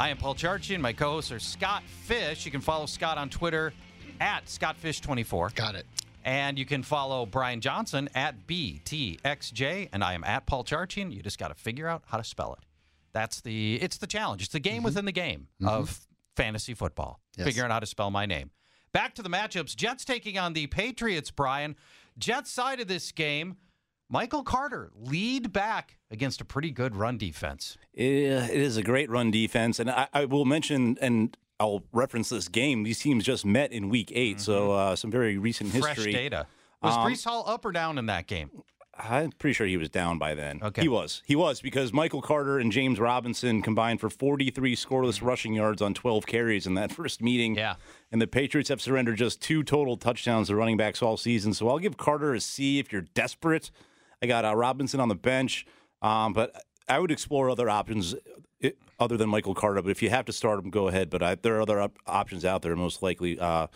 I am Paul Charchian. My co-hosts are Scott Fish. You can follow Scott on Twitter at ScottFish24. Got it. And you can follow Brian Johnson at BTXJ. And I am at Paul Charchian. You just got to figure out how to spell it. That's the it's the challenge. It's the game mm-hmm. within the game mm-hmm. of fantasy football. Yes. Figuring out how to spell my name. Back to the matchups. Jets taking on the Patriots, Brian. Jets side of this game, Michael Carter lead back against a pretty good run defense. It is a great run defense, and I, I will mention and I'll reference this game. These teams just met in Week 8 so uh, some very recent Fresh history. data. Was Um, Breece Hall up or down in that game? I'm pretty sure he was down by then. Okay. He was. He was because Michael Carter and James Robinson combined for 43 scoreless rushing yards on 12 carries in that first meeting. Yeah. And the Patriots have surrendered just two total touchdowns to running backs all season. So I'll give Carter a C if you're desperate. I got uh, Robinson on the bench, um, but I would explore other options other than Michael Carter. But if you have to start him, go ahead. But I, there are other op- options out there, most likely. Uh,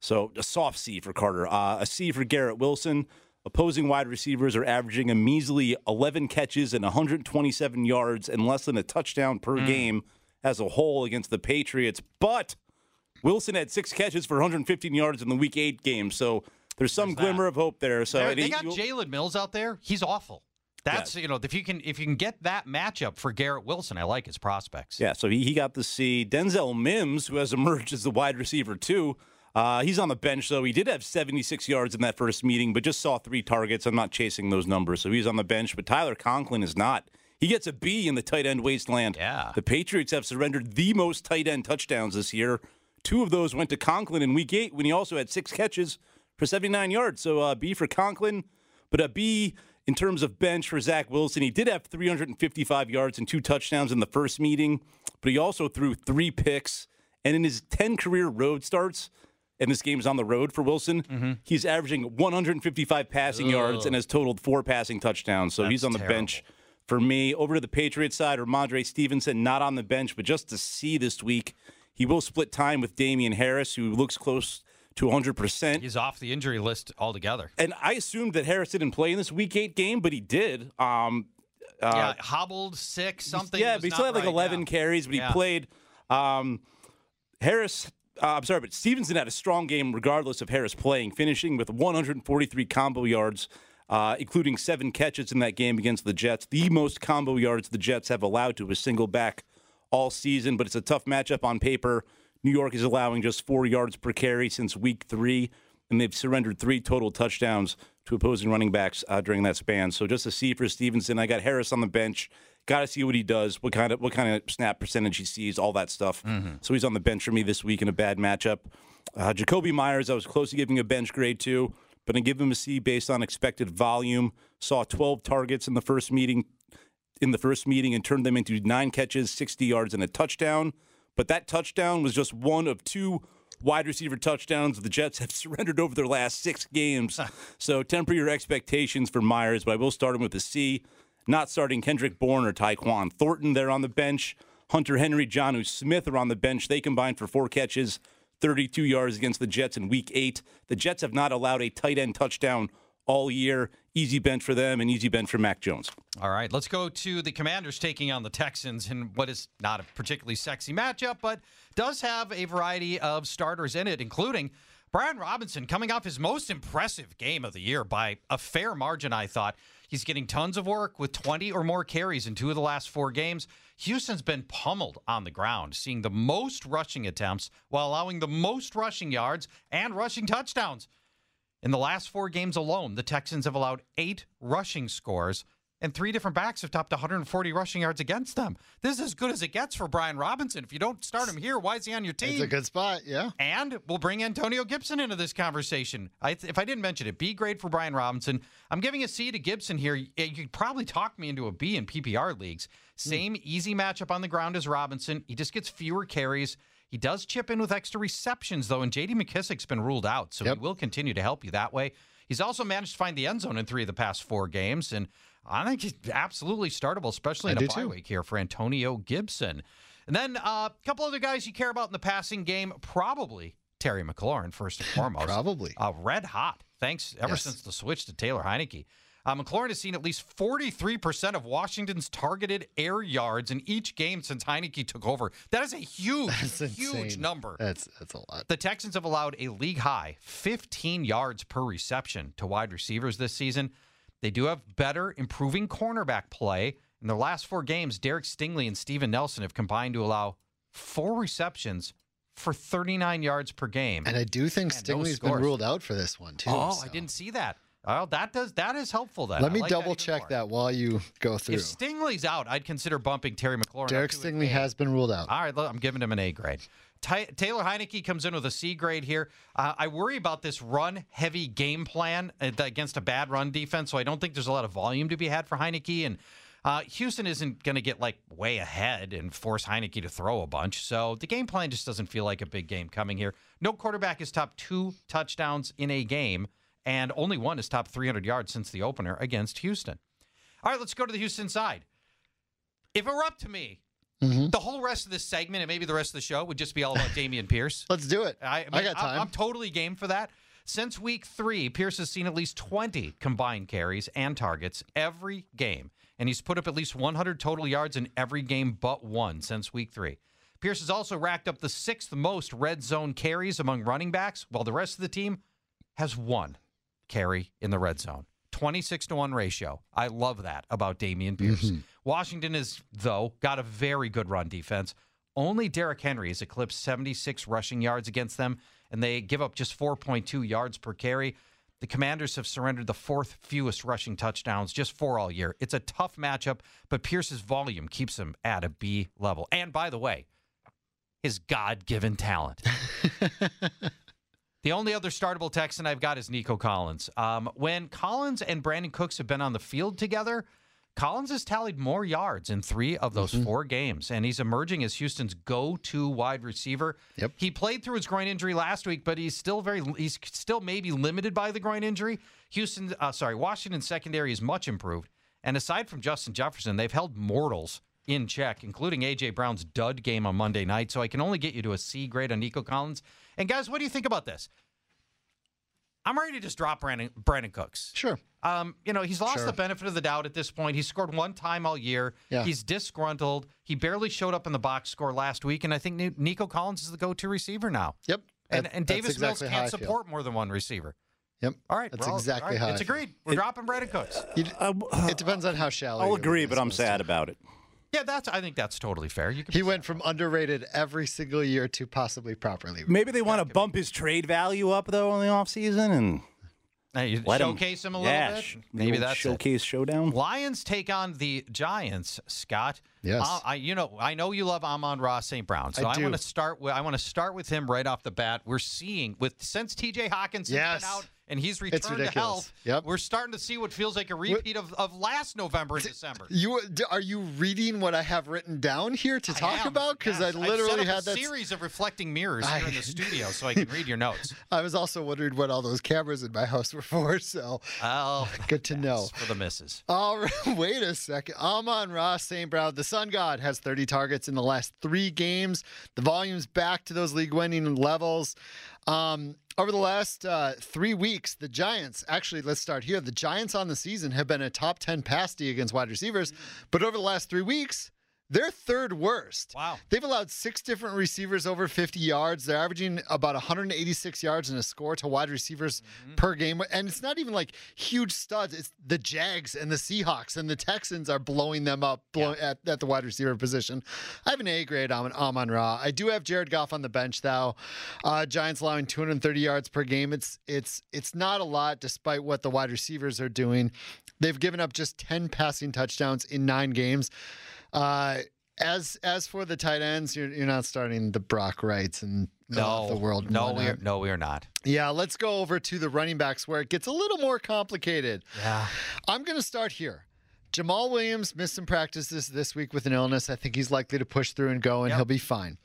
so a soft C for Carter, uh, a C for Garrett Wilson. Opposing wide receivers are averaging a measly 11 catches and 127 yards and less than a touchdown per game as a whole against the Patriots. But Wilson had six catches for 115 yards in the Week Eight game, so there's some There's that. glimmer of hope there. So They're- they he- got Jalen Mills out there. He's awful. That's you know if you can if you can get that matchup for Garrett Wilson, I like his prospects. Yeah, so he, he got to see Denzel Mims, who has emerged as the wide receiver too. Uh, he's on the bench, though. He did have 76 yards in that first meeting, but just saw three targets. I'm not chasing those numbers, so he's on the bench. But Tyler Conklin is not. He gets a B in the tight end wasteland. Yeah. The Patriots have surrendered the most tight end touchdowns this year. Two of those went to Conklin in week eight when he also had six catches for 79 yards. So uh, B for Conklin, but a B in terms of bench for Zach Wilson. He did have 355 yards and two touchdowns in the first meeting, but he also threw three picks. And in his 10 career road starts, and this game is on the road for Wilson, Mm-hmm. he's averaging 155 passing yards and has totaled four passing touchdowns. So he's on the bench for me. Over to the Patriots side, Rhamondre Stevenson, not on the bench, but just to see this week, he will split time with Damien Harris, who looks close to 100%. He's off the injury list altogether. And I assumed that Harris didn't play in this Week 8 game, but he did. Um, uh, yeah, hobbled, sick, something. yeah, but he still had like right, 11 yeah. carries, but he Yeah. played. Um, Harris, uh, I'm sorry, but Stevenson had a strong game regardless of Harris playing, finishing with 143 combo yards, uh, including seven catches in that game against the Jets. The most combo yards the Jets have allowed to a single back all season, but it's a tough matchup on paper. New York is allowing just four yards per carry since week three, and they've surrendered three total touchdowns to opposing running backs uh, during that span. So just a C for Stevenson. I got Harris on the bench. Got to see what he does, what kind of what kind of snap percentage he sees, all that stuff. So he's on the bench for me this week in a bad matchup. Uh, Jakobi Meyers, I was close to giving a bench grade to, but I give him a C based on expected volume. Saw 12 targets in the first meeting, in the first meeting, and turned them into nine catches, 60 yards, and a touchdown. But that touchdown was just one of two wide receiver touchdowns. The Jets have surrendered over their last six games. so temper your expectations for Meyers, but I will start him with a C. Not starting Kendrick Bourne or Tyquan Thornton there on the bench. Hunter Henry, Jonnu Smith are on the bench. They combined for four catches, 32 yards against the Jets in week eight. The Jets have not allowed a tight end touchdown all year. Easy bench for them and easy bench for Mac Jones. All right, let's go to the Commanders taking on the Texans in what is not a particularly sexy matchup, but does have a variety of starters in it, including Brian Robinson coming off his most impressive game of the year by a fair margin, I thought. He's getting tons of work with 20 or more carries in two of the last four games. Houston's been pummeled on the ground, seeing the most rushing attempts while allowing the most rushing yards and rushing touchdowns. In the last four games alone, the Texans have allowed eight rushing scores, and three different backs have topped 140 rushing yards against them. This is as good as it gets for Brian Robinson. If you don't start him here, why is he on your team? It's a good spot, yeah. And we'll bring Antonio Gibson into this conversation. I, if I didn't mention it, B grade for Brian Robinson. I'm giving a C to Gibson here. You could probably talk me into a B in PPR leagues. Hmm. Same easy matchup on the ground as Robinson. He just gets fewer carries. He does chip in with extra receptions, though, and J.D. McKissic's been ruled out, so Yep. he will continue to help you that way. He's also managed to find the end zone in three of the past four games, and I think he's absolutely startable, especially I in a bye too. week here for Antonio Gibson. And then uh, a couple other guys you care about in the passing game, probably Terry McLaurin, first and foremost. Probably. Uh, red hot. Thanks ever Yes. since the switch to Taylor Heinicke. Uh, McLaurin has seen at least 43% of Washington's targeted air yards in each game since Heinicke took over. That is a huge, huge number. That's that's a lot. The Texans have allowed a league high 15 yards per reception to wide receivers this season. They do have better, improving cornerback play. In their last four games, Derek Stingley and Steven Nelson have combined to allow four receptions for 39 yards per game. And I do think no Stingley's been ruled out for this one too. oh, so. I didn't see that. Well, that does that is helpful then. Let I me like double even check more. that while you go through. If Stingley's out, I'd consider bumping Terry McLaurin. Derek Stingley has been ruled out. All right, look, I'm giving him an A grade. Ty- Taylor Heinicke comes in with a C grade here. Uh, I worry about this run heavy game plan uh, against a bad run defense, so I don't think there's a lot of volume to be had for Heinicke. And uh, Houston isn't going to get like way ahead and force Heinicke to throw a bunch. So the game plan just doesn't feel like a big game coming here. No quarterback has topped two touchdowns in a game, and only one has topped 300 yards since the opener against Houston. All right, let's go to the Houston side. If it were up to me, Mm-hmm. the whole rest of this segment and maybe the rest of the show would just be all about Dameon Pierce. Let's do it. I, I got I'm- time. I'm, totally game for that. Since week three, Pierce has seen at least 20 combined carries and targets every game, and he's put up at least 100 total yards in every game but one since week three. Pierce has also racked up the sixth most red zone carries among running backs, while the rest of the team has one carry in the red zone. 26 to 1 ratio. I love that about Dameon mm-hmm. Pierce. Washington has, though, got a very good run defense. Only Derrick Henry has eclipsed 76 rushing yards against them, and they give up just 4.2 yards per carry. The Commanders have surrendered the fourth fewest rushing touchdowns, just four all year. It's a tough matchup, but Pierce's volume keeps him at a B level. And by the way, his God given talent. The only other startable Texan I've got is Nico Collins. Um, when Collins and Brandin Cooks have been on the field together, Collins has tallied more yards in three of those four games, and he's emerging as Houston's go-to wide receiver. Yep. He played through his groin injury last week, but he's still very he's still maybe limited by the groin injury. Houston, uh, sorry, Washington's secondary is much improved, and aside from Justin Jefferson, they've held mortals in check, including AJ Brown's dud game on Monday night. So I can only get you to a C grade on Nico Collins. And guys, what do you think about this? I'm ready to just drop Brandin, Brandin Cooks. Sure. Um, you know, he's lost Sure. the benefit of the doubt at this point. He's scored one time all year. Yeah. He's disgruntled. He barely showed up in the box score last week, and I think Nico Collins is the go-to receiver now. Yep. And, That- and Davis exactly Mills can't I feel. support more than one receiver. Yep. All right, That's all- exactly all right, how it's agreed. We're dropping Brandin Cooks. You- Uh, it depends on how shallow. I'll agree, but I'm sad too. about it. Yeah, that's. I think that's totally fair. You He went from underrated every single year to possibly properly. Maybe they want to bump his trade value up though in the offseason and Hey, let showcase him, a little yeah, bit. sh- Maybe little that's it. showcase showdown. Lions take on the Giants, Scott. Yes. Uh, I, you know, I know you love Amon-Ra St. Brown, so I I, want to start with I want to start with him right off the bat. We're seeing with since T.J. Hawkins has Yes. been out and he's returned to health. Yep. We're starting to see what feels like a repeat of, of last November and December. You are you reading what I have written down here to I talk am, about? Because yes. I literally had a that. series of reflecting mirrors here in the studio so I can read your notes. I was also wondering what all those cameras in my house were for. So Oh, good to know. for the misses. All right, wait a second. Amon-Ra St. Brown, the Sun God, has 30 targets in the last three games. The volume's back to those league winning levels. Um, over the last uh, three weeks, the Giants, actually, let's start here. The Giants on the season have been a top 10 pasty against wide receivers, but over the last three weeks, they're third worst. Wow. They've allowed six different receivers over 50 yards. They're averaging about 186 yards and a score to wide receivers per game. And it's not even like huge studs. It's the Jags and the Seahawks and the Texans are blowing them up blow, at, at the wide receiver position. I have an A grade on Amon-Ra. I do have Jared Goff on the bench though. Uh, Giants allowing 230 yards per game. It's it's it's not a lot despite what the wide receivers are doing. They've given up just 10 passing touchdowns in nine games. Uh, as as for the tight ends, you're, you're not starting the Brock Wrights and No, the world. No, we're no, we are not. Yeah, let's go over to the running backs where it gets a little more complicated. Yeah. I'm going to start here. Jamaal Williams missed some practices this week with an illness. I think he's likely to push through and go, and Yep. he'll be fine.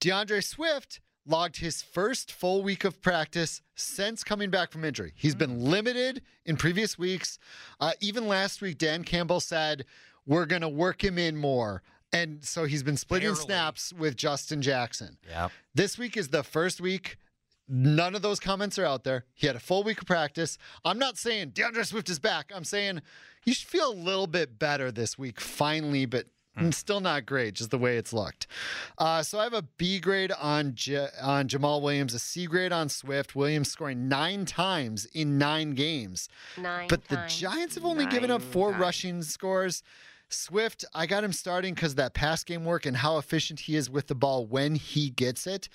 D'Andre Swift logged his first full week of practice since coming back from injury. He's been limited in previous weeks. Uh, even last week, Dan Campbell said, We're going to work him in more. And so he's been splitting Barely. snaps with Justin Jackson. Yeah. This week is the first week. None of those comments are out there. He had a full week of practice. I'm not saying D'Andre Swift is back. I'm saying you should feel a little bit better this week, finally, but still not great, just the way it's looked. Uh, so I have a B grade on J- on Jamaal Williams, a C grade on Swift. Williams scoring nine times in nine games. Nine But times. the Giants have only given up four times. rushing scores. Swift, I got him starting because that pass game work and how efficient he is with the ball when he gets it.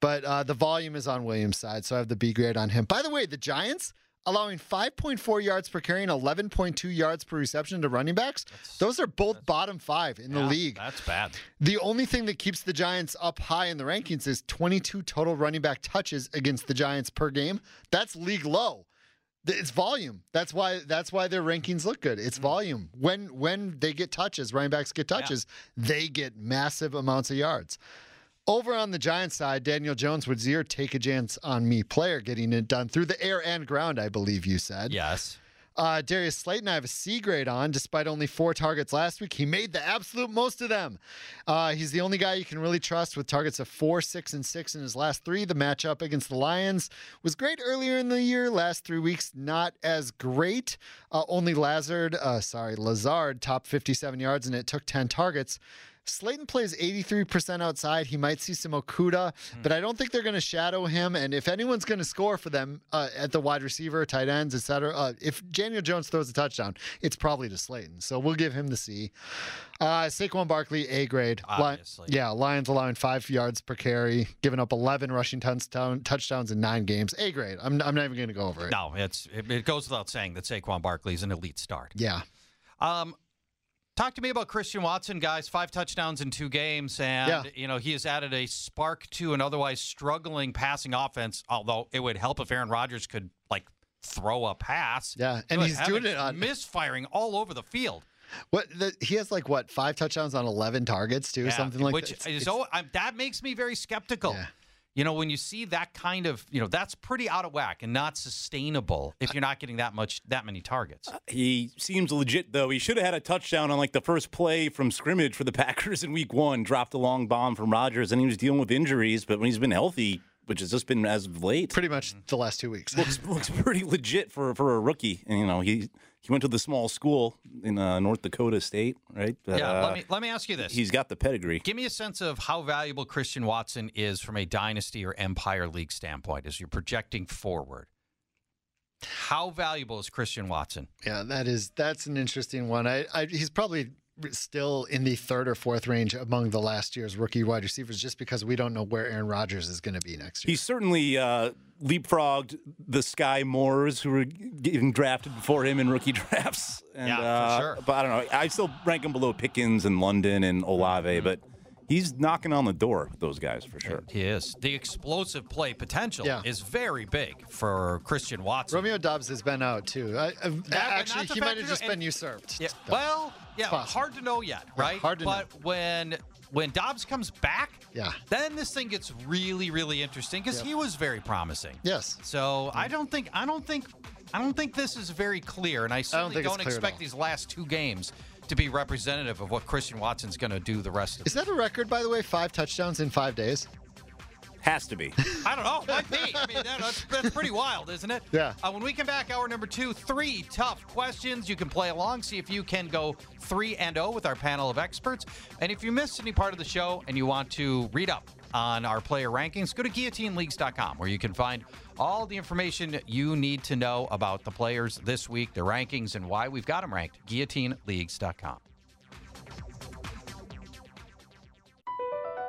But uh, the volume is on Williams' side, so I have the B grade on him. By the way, the Giants allowing 5.4 yards per carry and 11.2 yards per reception to running backs. Those are both bottom five in the league. That's bad. The only thing that keeps the Giants up high in the rankings is 22 total running back touches against the Giants per game. That's league low. It's volume. That's why that's why their rankings look good. It's mm. volume. When when they get touches, running backs get touches, they get massive amounts of yards. Over on the Giants side, Daniel Jones would your take a chance on me player getting it done through the air and ground, I believe you said. Yes. Uh, Darius Slayton, I have a C grade on, despite only four targets last week. He made the absolute most of them. Uh, he's the only guy you can really trust with targets of four, six, and six in his last three. The matchup against the Lions was great earlier in the year. Last three weeks, not as great. Uh, only Lazard, uh, sorry, Lazard, top 57 yards, and it took 10 targets. Slayton plays 83% outside. He might see some Okudah, but I don't think they're going to shadow him. And if anyone's going to score for them uh, at the wide receiver, tight ends, et cetera, uh, if Daniel Jones throws a touchdown, it's probably to Slayton. So we'll give him the C. Uh, Saquon Barkley, A grade. Li- Obviously. yeah, Lions allowing five yards per carry, giving up 11 rushing touchdown, touchdowns in nine games. A grade. I'm, I'm not even going to go over it. No, it's it, it goes without saying that Saquon Barkley is an elite start. Yeah. Um, talk to me about Christian Watson, guys. Five touchdowns in two games, and Yeah. you know he has added a spark to an otherwise struggling passing offense. Although it would help if Aaron Rodgers could like throw a pass. Yeah, and he's doing it on- misfiring all over the field. What the, he has like what five touchdowns on 11 targets too, Yeah, something like that. which that. is It's- oh, that makes me very skeptical. Yeah. You know, when you see that kind of, you know, that's pretty out of whack and not sustainable if you're not getting that much, that many targets. Uh, he seems legit, though. He should have had a touchdown on like the first play from scrimmage for the Packers in Week One. Dropped a long bomb from Rodgers, and he was dealing with injuries. But when he's been healthy, which has just been as of late, pretty much the last two weeks. looks looks pretty legit for for a rookie. And you know, he he went to the small school in uh, North Dakota State, right? Yeah, uh, let me let me ask you this. He's got the pedigree. Give me a sense of how valuable Christian Watson is from a dynasty or empire league standpoint as you're projecting forward. How valuable is Christian Watson? Yeah, that is that's an interesting one. I, I he's probably still in the third or fourth range among the last year's rookie wide receivers, just because we don't know where Aaron Rodgers is going to be next year. He certainly uh, leapfrogged the Skyy Moores who were getting drafted before him in rookie drafts. And, Yeah, for uh, sure. But I don't know. I still rank him below Pickens and London and Olave, Mm-hmm. but he's knocking on the door with those guys for sure. He is. The explosive play potential Yeah. is very big for Christian Watson. Romeo Doubs has been out too. I, I- not actually, to he might have just in- been usurped. Yeah. Well, yeah, possible. hard to know yet, Yeah, right? hard to but when when Doubs comes back, Yeah. then this thing gets really, really interesting because Yep. he was very promising. Yes. So I don't think I don't think I don't think this is very clear, and I certainly it's don't, at expect these last two games to be representative of what Christian Watson's going to do the rest of. Is that a record, by the way? Five touchdowns in five days. Has to be. I don't know. Might be. I mean, that, that's, that's pretty wild, isn't it? Yeah. Uh, when we come back, hour number two, three tough questions. You can play along, see if you can go three and zero with our panel of experts. And if you missed any part of the show and you want to read up on our player rankings, go to guillotineleagues.com where you can find all the information you need to know about the players this week, their rankings, and why we've got them ranked. Guillotineleagues.com.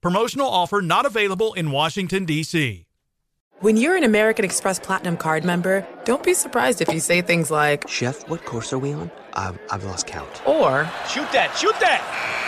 Promotional offer not available in Washington, D.C. When you're an American Express Platinum card member, don't be surprised if you say things like, Chef, what course are we on? I've, I've lost count. or, Shoot that, shoot that!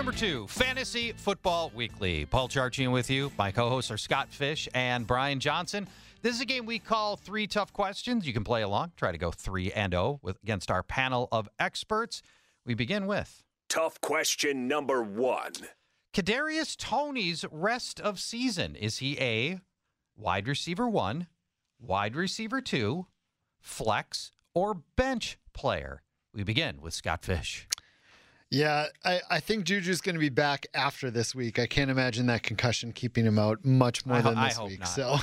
Number two, Fantasy Football Weekly. Paul Charchian with you. My co hosts are Scott Fish and Brian Johnson. This is a game we call Three Tough Questions. You can play along, try to go 3 and 0 with, against our panel of experts. We begin with Tough question number one. Kadarius Toney's rest of season. Is he a wide receiver one, wide receiver two, flex, or bench player? We begin with Scott Fish. Yeah, I, I think Juju's going to be back after this week. I can't imagine that concussion keeping him out much more I than this week. not. So,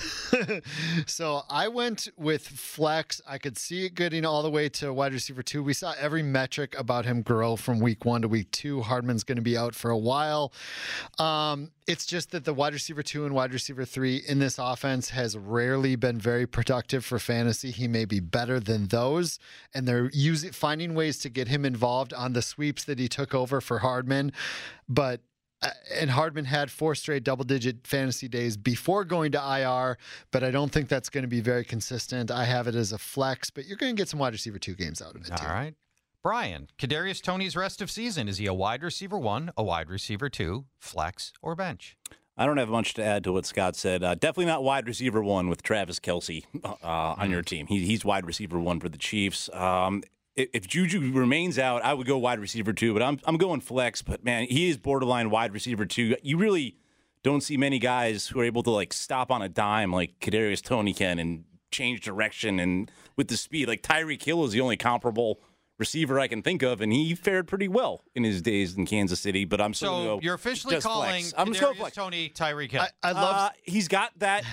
so I went with flex. I could see it getting all the way to wide receiver two. We saw every metric about him grow from week one to week two. Hardman's going to be out for a while. Um, it's just that the wide receiver two and wide receiver three in this offense has rarely been very productive for fantasy. He may be better than those, and they're using finding ways to get him involved on the sweeps that he took over for Hardman. But uh, and Hardman had four straight double digit fantasy days before going to IR, but I don't think that's going to be very consistent. I have it as a flex, but you're going to get some wide receiver two games out of it. All too. right. Brian, Kadarius Toney's rest of season. Is he a wide receiver one, a wide receiver two, flex, or bench? I don't have much to add to what Scott said. Uh, definitely not wide receiver one with Travis Kelce uh, on your team. He, he's wide receiver one for the Chiefs. Um, if, if Juju remains out, I would go wide receiver two, but I'm I'm going flex. But man, he is borderline wide receiver two. You really don't see many guys who are able to like stop on a dime like Kadarius Toney can and change direction and with the speed. Like Tyreek Hill is the only comparable receiver I can think of, and he fared pretty well in his days in Kansas City. But I'm still So go you're officially just calling flex. I'm just going Kadarius flex. Toney Tyreek Hill. I, I love Uh, he's got that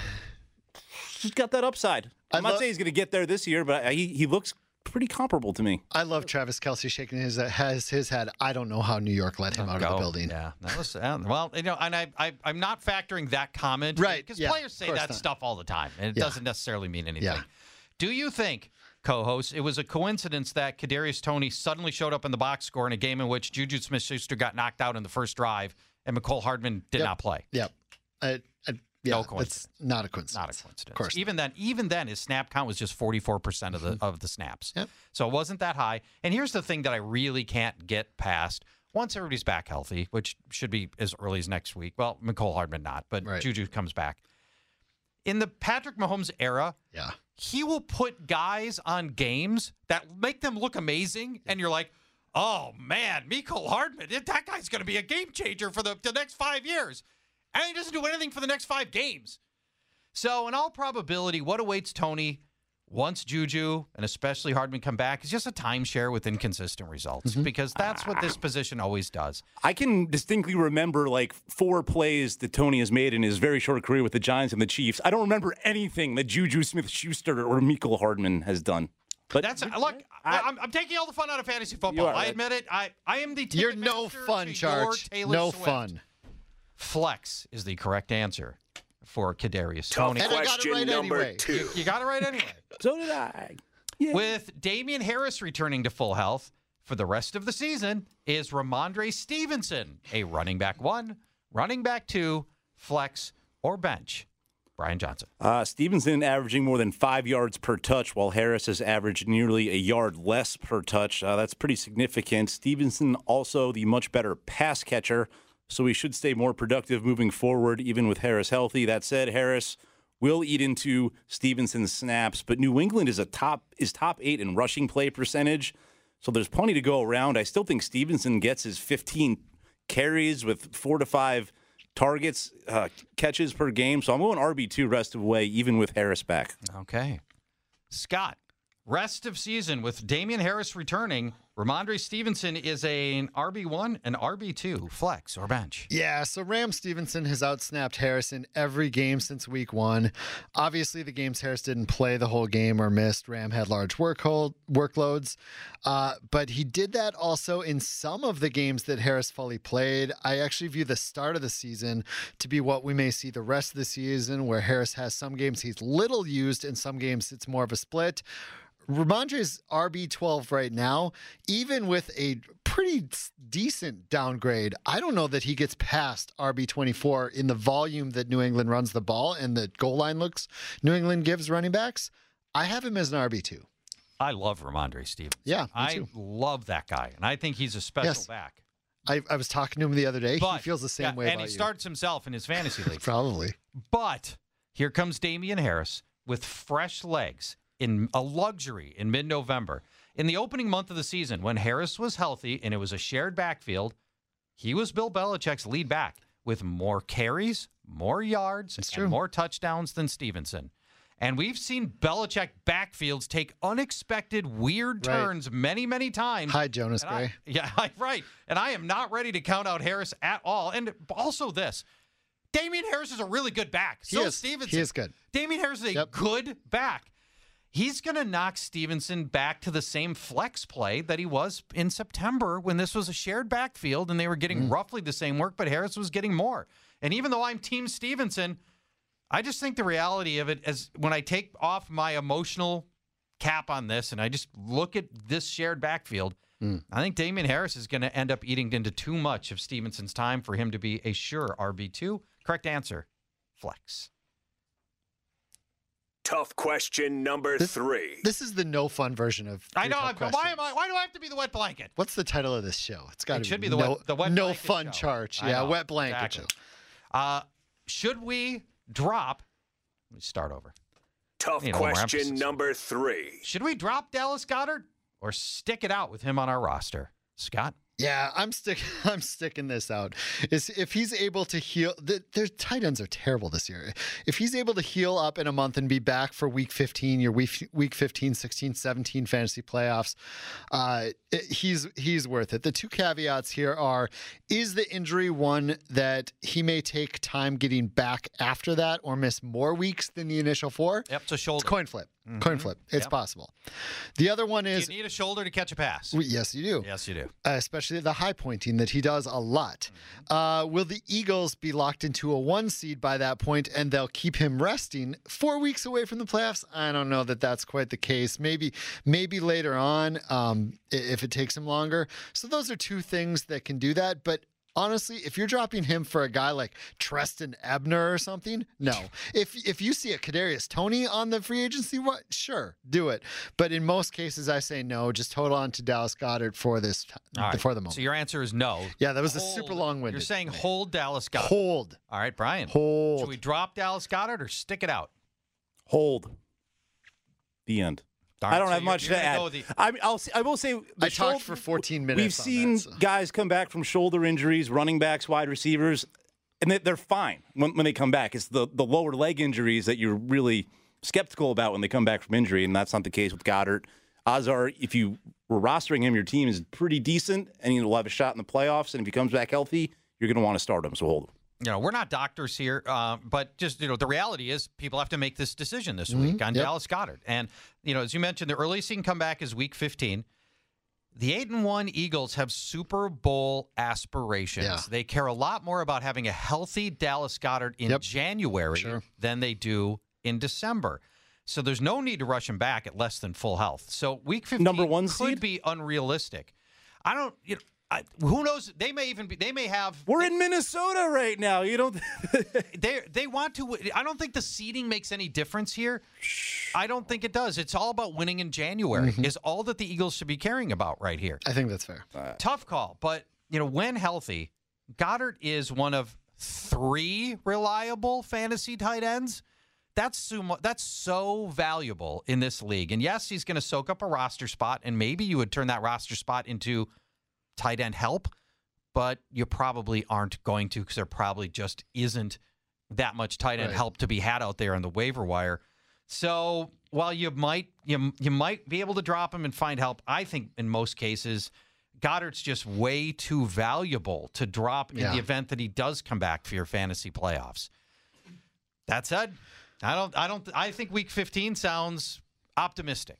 he's got that upside. I I'm not lo- saying he's going to get there this year, but he he looks pretty comparable to me. I love Travis Kelce shaking his has his head. I don't know how New York let him out of the building. Yeah, that was uh, well, you know, and I, I, I'm not factoring that comment, Right, Because yeah, players say that not. stuff all the time, and it Yeah. doesn't necessarily mean anything. Yeah. Do you think, co-host, it was a coincidence that Kadarius Toney suddenly showed up in the box score in a game in which Juju Smith-Schuster got knocked out in the first drive, and Mecole Hardman did Yep. not play? Yep. I, I, yeah, No That's coincidence. not a coincidence. Not a coincidence. Of course. Even then, even then, his snap count was just forty four percent of the of the snaps. Yep. So it wasn't that high. And here's the thing that I really can't get past. Once everybody's back healthy, which should be as early as next week. Well, Mecole Hardman not, but Right. Juju comes back. In the Patrick Mahomes era, Yeah. he will put guys on games that make them look amazing, and you're like, oh man, Mecole Hardman, that guy's going to be a game changer for the, the next five years. And he doesn't do anything for the next five games. So, in all probability, what awaits Toney once Juju and especially Hardman come back is just a timeshare with inconsistent results mm-hmm. because that's what this position always does. I can distinctly remember like four plays that Toney has made in his very short career with the Giants and the Chiefs. I don't remember anything that Juju Smith-Schuster or Michael Hardman has done. But That's look. I, am I'm taking all the fun out of fantasy football. Are, I right. admit it. I, I am the You're no fun, to Charge. No Swift. fun. Flex is the correct answer for Kadarius Toney. And I got it question right number anyway. two. You got it right anyway. so did I. With Damien Harris returning to full health for the rest of the season, is Rhamondre Stevenson a running back one, running back two, flex, or bench? Brian Johnson. Uh, Stevenson averaging more than five yards per touch, while Harris has averaged nearly a yard less per touch. Uh, that's pretty significant. Stevenson also the much better pass catcher, so he should stay more productive moving forward, even with Harris healthy. That said, Harris will eat into Stevenson's snaps, but New England is a top is top eight in rushing play percentage, so there's plenty to go around. I still think Stevenson gets his 15 carries with four to five targets, uh, catches per game. So I'm going RB2 rest of the way, even with Harris back. Okay. Scott, rest of season with Damien Harris returning, Rhamondre Stevenson is a, an RB1 and RB2, flex or bench. Yeah, so Ram Stevenson has outsnapped Harris in every game since week one. Obviously, the games Harris didn't play the whole game or missed, Ram had large work hold, workloads. Uh, but he did that also in some of the games that Harris fully played. I actually view the start of the season to be what we may see the rest of the season, where Harris has some games he's little used, and some games it's more of a split. Rhamondre's RB12 right now, even with a pretty decent downgrade, I don't know that he gets past RB24 in the volume that New England runs the ball and the goal line looks New England gives running backs. I have him as an RB2. I love Rhamondre Stevenson. Yeah, I love that guy, and I think he's a special Yes. back. I, I was talking to him the other day. But, he feels the same yeah, way And he you. starts himself in his fantasy league. Probably. But here comes Damien Harris with fresh legs in a luxury in mid November. In the opening month of the season, when Harris was healthy and it was a shared backfield, he was Bill Belichick's lead back with more carries, more yards, and true. more touchdowns than Stevenson. And we've seen Belichick backfields take unexpected, weird Right. turns many, many times. Hi, Jonas And I- Gray. yeah, right. And I am not ready to count out Harris at all. And also this. Damien Harris is a really good back. He So is. Stevenson. He is good. Damien Harris is a Yep. good back. He's going to knock Stevenson back to the same flex play that he was in September when this was a shared backfield and they were Mm. getting roughly the same work, but Harris was getting more. And even though I'm Team Stevenson, I just think the reality of it is when I take off my emotional cap on this and I just look at this shared backfield, I think Damien Harris is going to end up eating into too much of Stevenson's time for him to be a sure RB2. Correct answer flex. Tough question number This- three. This is the no fun version of. I know. Tough why am I? Why do I have to be the wet blanket? What's the title of this show? It's got to It be. should be the no, wet- the wet no blanket fun show. charge. I Yeah, know, wet blanket exactly. show. Uh, should we drop? Let me start over. Tough Need a little more question number three. Should we drop Dallas Goedert or stick it out with him on our roster? Scott. Yeah, I'm stick. I'm sticking this out. Is if he's able to heal. The, their tight ends are terrible this year. If he's able to heal up in a month and be back for week 15, your week week 15, 16, 17 fantasy playoffs, uh, it- he's he's worth it. The two caveats here are: is the injury one that he may take time getting back after that, or miss more weeks than the initial four? Yep, it's a It's shoulder. coin flip. Coin flip. It's Yep. possible. The other one is you need a shoulder to catch a pass. yes, you do Yes, you do. uh, especially the high pointing that he does a lot. Uh, will the Eagles be locked into a one seed by that point and they'll keep him resting four weeks away from the playoffs? I don't know that that's quite the case. Maybe, maybe later on um, if it takes him longer. So those are two things that can do that. But honestly, if you're dropping him for a guy like Trestan Ebner or something, no. If if you see a Kadarius Toney on the free agency, what? Sure, do it. But in most cases, I say no. Just hold on to Dallas Goedert for this All right. for the moment. So your answer is no. Yeah, that was a super long-winded. You're saying hold Dallas Goedert. hold, All right, Brian. hold. Should we drop Dallas Goedert or stick it out? Hold. The end. All I don't so have much to add. the- I, I'll, I will say the I talked for 14 minutes. We've seen that, so. guys come back from shoulder injuries, running backs, wide receivers, and they- they're fine when, when they come back. It's the, the lower leg injuries that you're really skeptical about when they come back from injury, and that's not the case with Goedert. Odds are, if you were rostering him, your team is pretty decent, and he'll have a shot in the playoffs. And if he comes back healthy, you're going to want to start him. So hold him. You know, we're not doctors here, uh, but just you know, the reality is people have to make this decision this week on Yep. Dallas Goedert. And you know, as you mentioned, the earliest he can come back is Week 15. The eight and one Eagles have Super Bowl aspirations. Yeah. They care a lot more about having a healthy Dallas Goedert in Yep. January Sure. than they do in December. So there's no need to rush him back at less than full health. So Week 15 Number one could seed? be unrealistic. I don't. You know, I, who knows? They may even be. They may have. We're in Minnesota right now. You don't. they they want to. I don't think the seeding makes any difference here. I don't think it does. It's all about winning in January. Mm-hmm. Is all that the Eagles should be caring about right here. I think that's fair. Tough call, but you know when healthy, Goedert is one of three reliable fantasy tight ends. That's so, that's so valuable in this league. And yes, he's going to soak up a roster spot, and maybe you would turn that roster spot into tight end help, but you probably aren't going to because there probably just isn't that much tight end Right. help to be had out there on the waiver wire. So while you might you you might be able to drop him and find help, I think in most cases Goedert's just way too valuable to drop in Yeah. the event that he does come back for your fantasy playoffs. That said, I don't I don't I think week 15 sounds optimistic.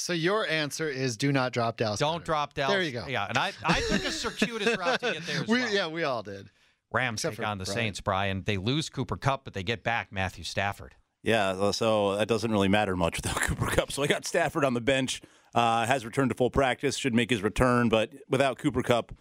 So your answer is do not drop Dallas. Don't Goedert. drop Dallas. There you go. Yeah, and I, I took a circuitous route to get there as We, well. Yeah, we all did. Rams Except take on the Brian. Saints, Brian. They lose Cooper Kupp, but they get back Matthew Stafford. Yeah, so that doesn't really matter much without Cooper Kupp. So I got Stafford on the bench, uh, has returned to full practice, should make his return, but without Cooper Kupp,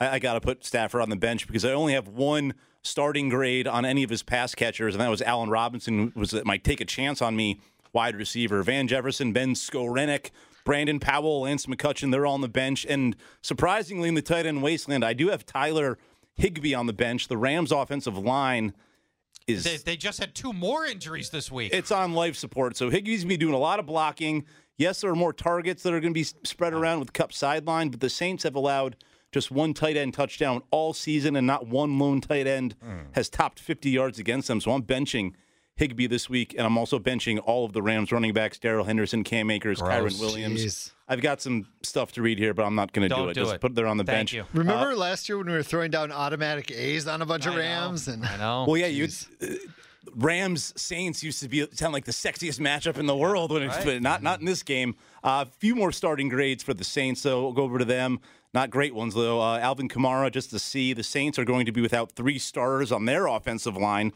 I, I got to put Stafford on the bench because I only have one starting grade on any of his pass catchers, and that was Allen Robinson, who was that might take a chance on me, wide receiver. Van Jefferson, Ben Skowronek, Brandon Powell, Lance McCutcheon, they're all on the bench. And surprisingly, in the tight end wasteland, I do have Tyler Higbee on the bench. The Rams' offensive line is They, they just had two more injuries this week. it's on life support. So Higbee's be doing a lot of blocking. Yes, there are more targets that are going to be spread around with Kupp sideline, but the Saints have allowed just one tight end touchdown all season, and not one lone tight end hmm. has topped 50 yards against them. So I'm benching Higbee this week, and I'm also benching all of the Rams running backs: Darrell Henderson, Cam Akers, Gross. Kyren Williams. Jeez. I've got some stuff to read here, but I'm not going to do it. do just it. put it there on the Thank bench. you. Remember last year when we were throwing down automatic A's on a bunch of I know. Rams? And I know. Well, yeah, you uh, Rams Saints used to be sound like the sexiest matchup in the world when it's but not not in this game. A few more starting grades for the Saints, so we'll go over to them. Not great ones though. Uh, Alvin Kamara, just to see the Saints are going to be without three starters on their offensive line.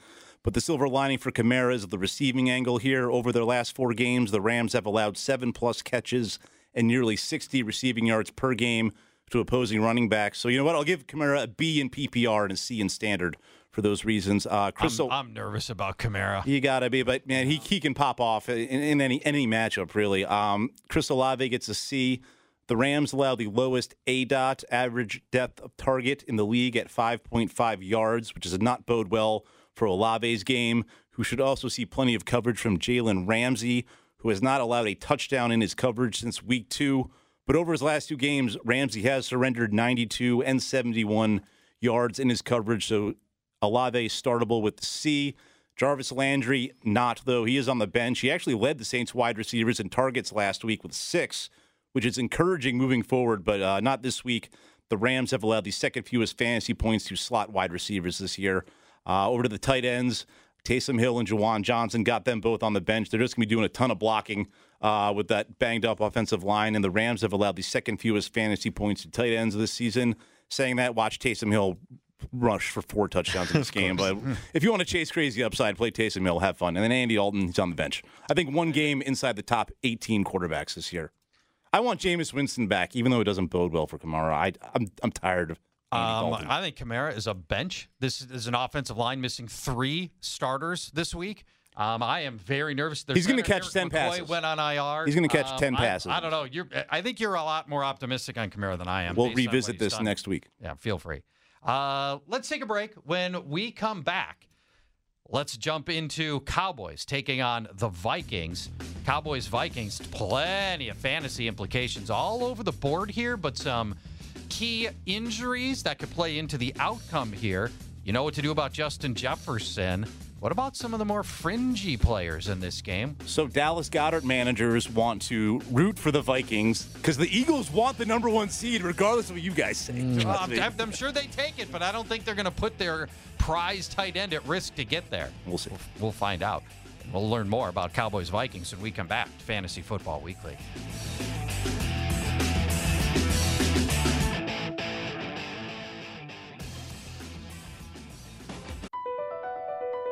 But the silver lining for Kamara is the receiving angle here. Over their last four games, the Rams have allowed seven plus catches and nearly 60 receiving yards per game to opposing running backs. So you know what? I'll give Kamara a B in PPR and a C in standard for those reasons. Uh, I'm, Crystal, I'm nervous about Kamara. you gotta be, but man, he, he can pop off in, in any any matchup really. Um, Chris Olave gets a C. The Rams allow the lowest A dot average depth of target in the league at 5.5 yards, which does not bode well for Olave's game. Who should also see plenty of coverage from Jalen Ramsey, who has not allowed a touchdown in his coverage since week two. But over his last two games, Ramsey has surrendered 92 and 71 yards in his coverage. So Olave startable with the C. Jarvis Landry, not though. He is on the bench. He actually led the Saints wide receivers in targets last week with six, which is encouraging moving forward, but uh, not this week. The Rams have allowed the second fewest fantasy points to slot wide receivers this year. Uh, over to the tight ends, Taysom Hill and Juwan Johnson got them both on the bench. They're just going to be doing a ton of blocking uh, with that banged up offensive line, and the Rams have allowed the second fewest fantasy points to tight ends this season. Saying that, watch Taysom Hill rush for four touchdowns in this game. But if you want to chase crazy upside, play Taysom Hill, have fun. And then Andy Dalton, he's on the bench. I think one game inside the top 18 quarterbacks this year. I want Jameis Winston back, even though it doesn't bode well for Kamara. I, I'm I'm tired of. Um, I think Kamara is a bench. This is an offensive line missing three starters this week. Um, I am very nervous. There's He's going to catch ten McCoy passes. Went on IR. He's going to catch Um, 10 I- passes. I, don't know. You're. I think you're a lot more optimistic on Kamara than I am. We'll based on what revisit this done. next week. Yeah, feel free. Uh, let's take a break. When we come back, let's jump into Cowboys taking on the Vikings. Cowboys Vikings, plenty of fantasy implications all over the board here, but some key injuries that could play into the outcome here. You know what to do about Justin Jefferson. What about some of the more fringy players in this game? So Dallas Goedert managers want to root for the Vikings because the Eagles want the number one seed, regardless of what you guys say. Uh, I'm, sure they take it, but I don't think they're going to put their prize tight end at risk to get there. We'll see. We'll find out. And we'll learn more about Cowboys Vikings when we come back to Fantasy Football Weekly.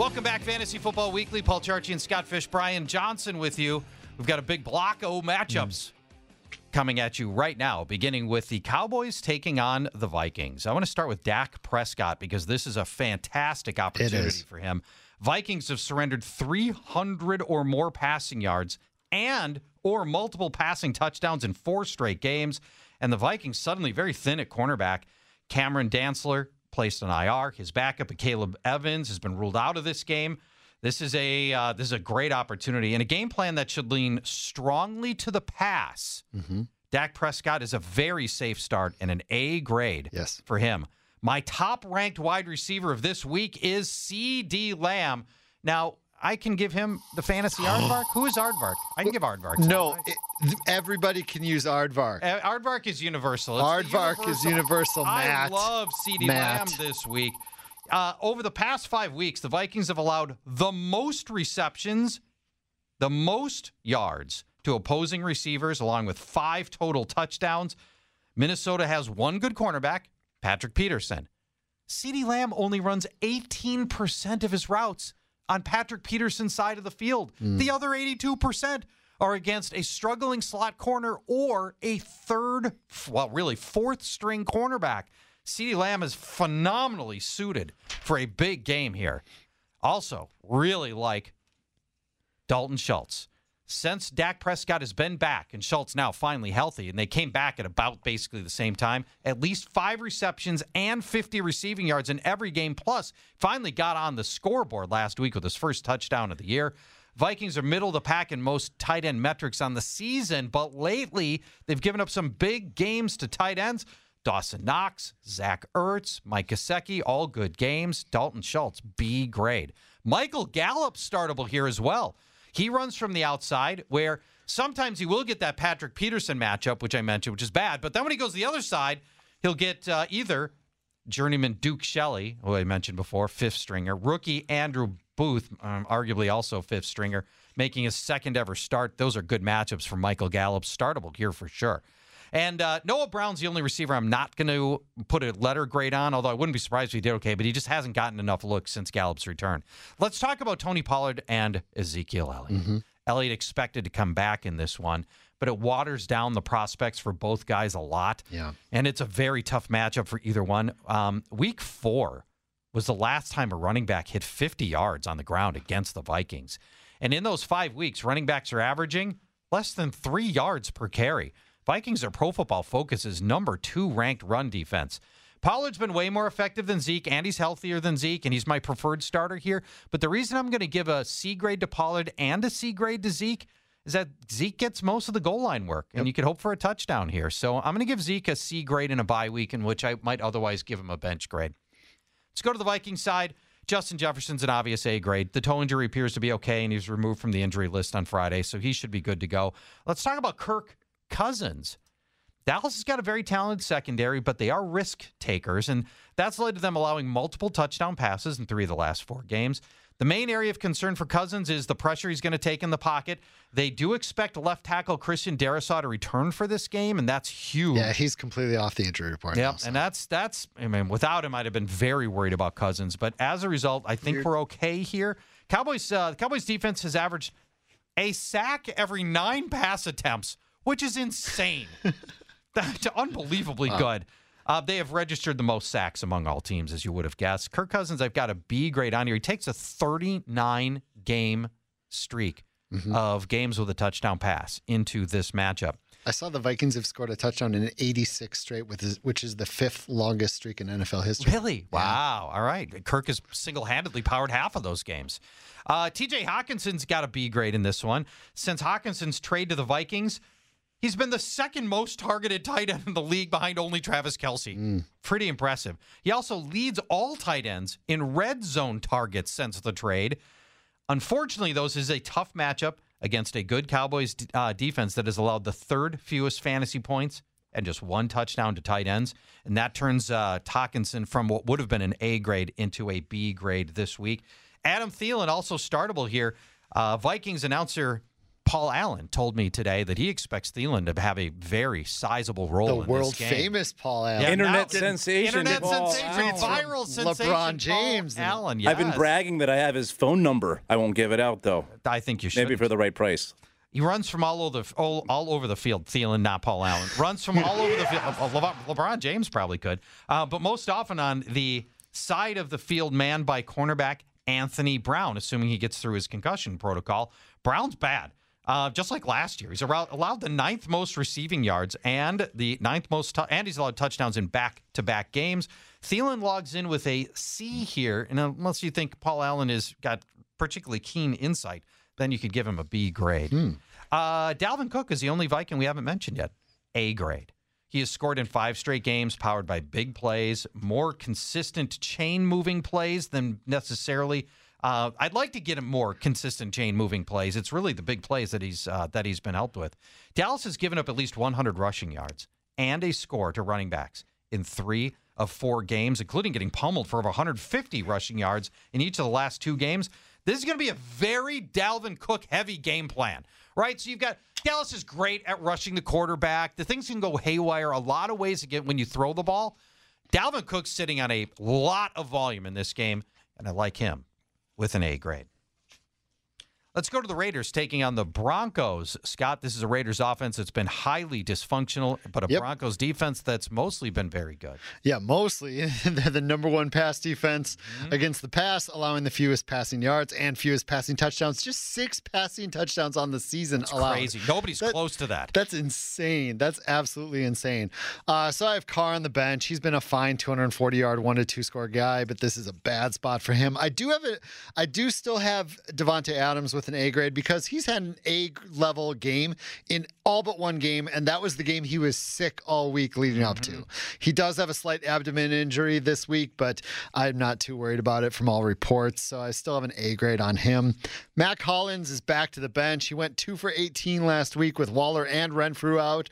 Welcome back, Fantasy Football Weekly. Paul Charchian Scott Fish, Brian Johnson with you. We've got a big block of matchups coming at you right now, beginning with the Cowboys taking on the Vikings. I want to start with Dak Prescott because this is a fantastic opportunity for him. Vikings have surrendered 300 or more passing yards and or multiple passing touchdowns in four straight games, and the Vikings suddenly very thin at cornerback. Cameron Dantzler placed on IR. His backup, Caleb Evans, has been ruled out of this game. This is a uh, this is a great opportunity and a game plan that should lean strongly to the pass. Dak Prescott is a very safe start and an A grade Yes. for him. My top ranked wide receiver of this week is CeeDee Lamb. Now, I can give him the fantasy aardvark. Who is aardvark? I can give aardvark. No, it, everybody can use Aardvark. Uh, Aardvark is universal. It's Aardvark is universal, Matt. I love CeeDee Matt. Lamb this week. Uh, over the past five weeks, the Vikings have allowed the most receptions, the most yards to opposing receivers, along with five total touchdowns. Minnesota has one good cornerback, Patrick Peterson. CeeDee Lamb only runs 18% of his routes on Patrick Peterson's side of the field. Mm. The other 82% are against a struggling slot corner or a third, well, really fourth string cornerback. CeeDee Lamb is phenomenally suited for a big game here. Also, really like Dalton Schultz. Since Dak Prescott has been back and Schultz now finally healthy, and they came back at about basically the same time, at least five receptions and 50 receiving yards in every game, plus finally got on the scoreboard last week with his first touchdown of the year. Vikings are middle of the pack in most tight end metrics on the season, but lately they've given up some big games to tight ends. Dawson Knox, Zach Ertz, Mike Gesicki, all good games. Dalton Schultz, B grade. Michael Gallup startable here as well. He runs from the outside where sometimes he will get that Patrick Peterson matchup, which I mentioned, which is bad. But then when he goes the other side, he'll get uh, either journeyman Duke Shelley, who I mentioned before, fifth stringer, rookie Andrew Booth, um, arguably also fifth stringer, making his second ever start. Those are good matchups for Michael Gallup. Startable here for sure. And uh, Noah Brown's the only receiver I'm not going to put a letter grade on, although I wouldn't be surprised if he did okay, but he just hasn't gotten enough looks since Gallup's return. Let's talk about Tony Pollard and Ezekiel Elliott. Elliott expected to come back in this one, but it waters down the prospects for both guys a lot. Yeah. And it's a very tough matchup for either one. Um, week four was the last time a running back hit 50 yards on the ground against the Vikings. And in those five weeks, running backs are averaging less than three yards per carry. Vikings are pro football focus's number two ranked run defense. Pollard's been way more effective than Zeke, and he's healthier than Zeke, and he's my preferred starter here. But the reason I'm going to give a C grade to Pollard and a C grade to Zeke is that Zeke gets most of the goal line work, and you could hope for a touchdown here. So I'm going to give Zeke a C grade in a bye week, in which I might otherwise give him a bench grade. Let's go to the Vikings side. Justin Jefferson's an obvious A grade. The toe injury appears to be okay, and he was removed from the injury list on Friday, so he should be good to go. Let's talk about Kirk Cousins. Dallas has got a very talented secondary, but they are risk takers, and that's led to them allowing multiple touchdown passes in three of the last four games. The main area of concern for Cousins is the pressure he's going to take in the pocket. They do expect left tackle Christian Darrisaw to return for this game, and that's huge. Yeah, he's completely off the injury report. Yep, so. and that's that's. I mean, without him, I'd have been very worried about Cousins. But as a result, I think we're okay here. Cowboys, uh, the Cowboys defense has averaged a sack every nine pass attempts, which is insane. That's unbelievably good. Uh, they have registered the most sacks among all teams, as you would have guessed. Kirk Cousins, I've got a B grade on here. He takes a 39 game streak of games with a touchdown pass into this matchup. I saw the Vikings have scored a touchdown in 86 straight, with his, which is the fifth longest streak in NFL history. Really? Wow. All right. Kirk has single handedly powered half of those games. Uh, TJ Hockenson's got a B grade in this one. Since Hawkinson's trade to the Vikings, he's been the second most targeted tight end in the league behind only Travis Kelce. Pretty impressive. He also leads all tight ends in red zone targets since the trade. Unfortunately, though, this is a tough matchup against a good Cowboys uh, defense that has allowed the third fewest fantasy points and just one touchdown to tight ends. And that turns uh, Hockenson from what would have been an A grade into a B grade this week. Adam Thielen also startable here. Uh, Vikings announcer Paul Allen told me today that he expects Thielen to have a very sizable role The in this world game. famous Paul Allen. Yeah, Internet now- sensation, Internet Paul sensation. Allen. Viral sensation. LeBron James. Paul Allen. I've been bragging that I have his phone number. I won't give it out though. I think you should. Maybe for the right price. He runs from all over the all, all over the field. Thielen, not Paul Allen, runs from all over the field. Uh, LeBron, LeBron James probably could, uh, but most often on the side of the field, manned by cornerback Anthony Brown, assuming he gets through his concussion protocol. Brown's bad. Uh, just like last year, he's allowed, allowed the ninth most receiving yards and the ninth most, and he's allowed touchdowns in back-to-back games. Thielen logs in with a C here, and unless you think Paul Allen has got particularly keen insight, then you could give him a B grade. Uh, Dalvin Cook is the only Viking we haven't mentioned yet. A grade. He has scored in five straight games, powered by big plays, more consistent chain moving plays than necessarily Uh, I'd like to get him more consistent chain moving plays. It's really the big plays that he's uh, that he's been helped with. Dallas has given up at least 100 rushing yards and a score to running backs in three of four games, including getting pummeled for over 150 rushing yards in each of the last two games. This is going to be a very Dalvin Cook heavy game plan, right? So you've got Dallas is great at rushing the quarterback. The things can go haywire a lot of ways to get when you throw the ball. Dalvin Cook's sitting on a lot of volume in this game, and I like him with an A grade. Let's go to the Raiders taking on the Broncos. Scott, this is a Raiders offense that's been highly dysfunctional, but a Yep. Broncos defense that's mostly been very good. Yeah, mostly they're the number one pass defense Mm-hmm. against the pass, allowing the fewest passing yards and fewest passing touchdowns. Just six passing touchdowns on the season It's allowed. crazy. Nobody's That- close to that. That's insane. That's absolutely insane. Uh, so I have Carr on the bench. He's been a fine 240 yard, one to two score guy, but this is a bad spot for him. I do have it. I do still have Davante Adams with an A grade because he's had an A level game in all but one game, and that was the game he was sick all week leading up to. He does have a slight abdomen injury this week, but I'm not too worried about it from all reports. So I still have an A grade on him. Mack Hollins is back to the bench. He went two for 18 last week with Waller and Renfro out.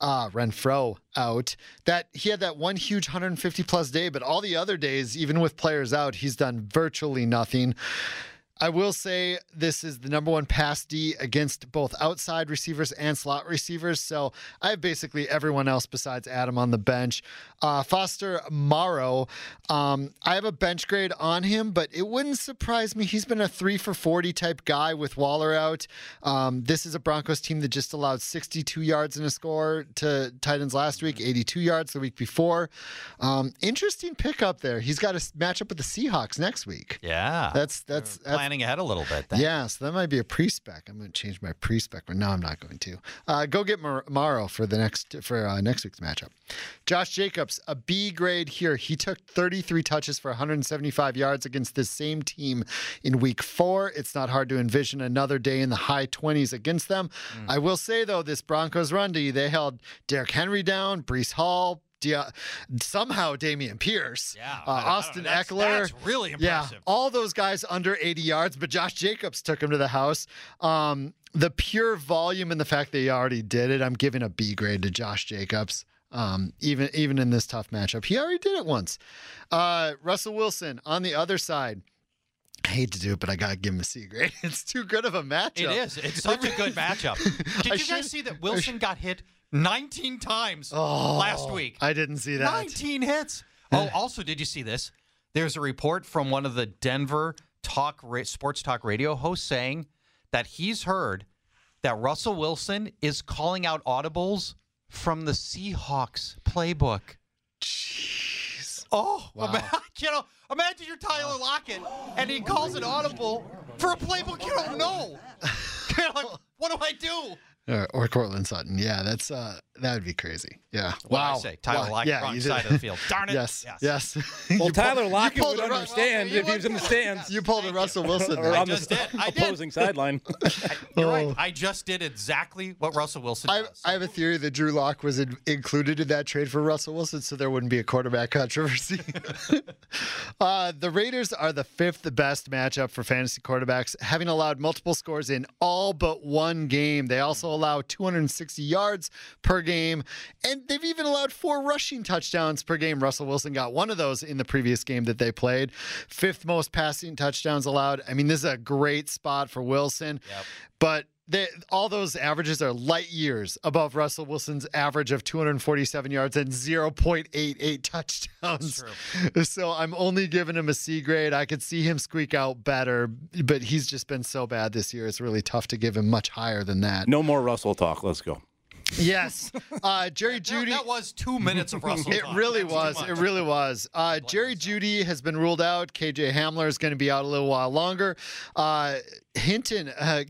Uh, Renfro out. That he had that one huge 150 plus day, but all the other days, even with players out, he's done virtually nothing. I will say this is the number one pass D against both outside receivers and slot receivers. So I have basically everyone else besides Adam on the bench. Uh, Foster Moreau, um, I have a bench grade on him, but it wouldn't surprise me. He's been a three for 40 type guy with Waller out. Um, this is a Broncos team that just allowed 62 yards in a score to Titans last week, 82 yards the week before. Um, interesting pickup there. He's got a matchup with the Seahawks next week. Yeah. That's that's that's planning ahead a little bit. Then. yeah, so that might be a pre-spec. I'm going to change my pre-spec, but no, I'm not going to. Uh, go get Mar- Moreau for the next for uh, next week's matchup. Josh Jacobs, a B grade here. He took 33 touches for 175 yards against this same team in Week Four. It's not hard to envision another day in the high 20s against them. I will say though, this Broncos run D, they held Derrick Henry down, Breece Hall. Dia- somehow Dameon Pierce, Yeah, uh, know. Austin That's- Ekeler. that's really Yeah, all those guys under 80 yards, but Josh Jacobs took him to the house. Um, the pure volume and the fact that he already did it, I'm giving a B grade to Josh Jacobs. Um, even even in this tough matchup, he already did it once. Uh, Russell Wilson on the other side. I hate to do it, but I gotta give him a C grade. It's too good of a matchup. It is. It's such a good matchup. Did you guys see that Wilson got hit 19 times Oh, last week? I didn't see that. 19 hits. Oh, also, did you see this? There's a report from one of the Denver talk ra- sports talk radio hosts saying that he's heard that Russell Wilson is calling out audibles from the Seahawks playbook. Jeez. Oh, Wow. ima- you know, imagine you're Tyler Lockett and he calls an audible for a playbook you don't know. Like, what do I do? Or, or Courtland Sutton. Yeah, that's uh, that would be crazy. Yeah. What did I wow. say? Tyler Wow. Lockett, Yeah, wrong side of the field. Darn it. Yes. Yes. Yes. Well, Tyler pulled- Lockett you pulled would Ru- understand if he was in the stands You pulled a Russell Wilson. or there. I on the just did. I did. opposing sideline. You're right. Oh. I just did exactly what Russell Wilson I, does. I have a theory that Drew Lock was in, included in that trade for Russell Wilson, so there wouldn't be a quarterback controversy. uh, the Raiders are the fifth best matchup for fantasy quarterbacks, having allowed multiple scores in all but one game. They also allow 260 yards per game, and they've even allowed four rushing touchdowns per game. Russell Wilson got one of those in the previous game that they played. Fifth most passing touchdowns allowed. I mean, this is a great spot for Wilson, but they, all those averages are light years above Russell Wilson's average of 247 yards and 0.88 touchdowns. So I'm only giving him a C grade. I could see him squeak out better, but he's just been so bad this year. It's really tough to give him much higher than that. No more Russell talk. Let's go. Yes. Uh, Jerry That- Judy. That was two minutes of Russell. It really That's was. It really was. Uh, Jerry Jeudy has been ruled out. KJ Hamler is going to be out a little while longer. Uh, Hinton, uh,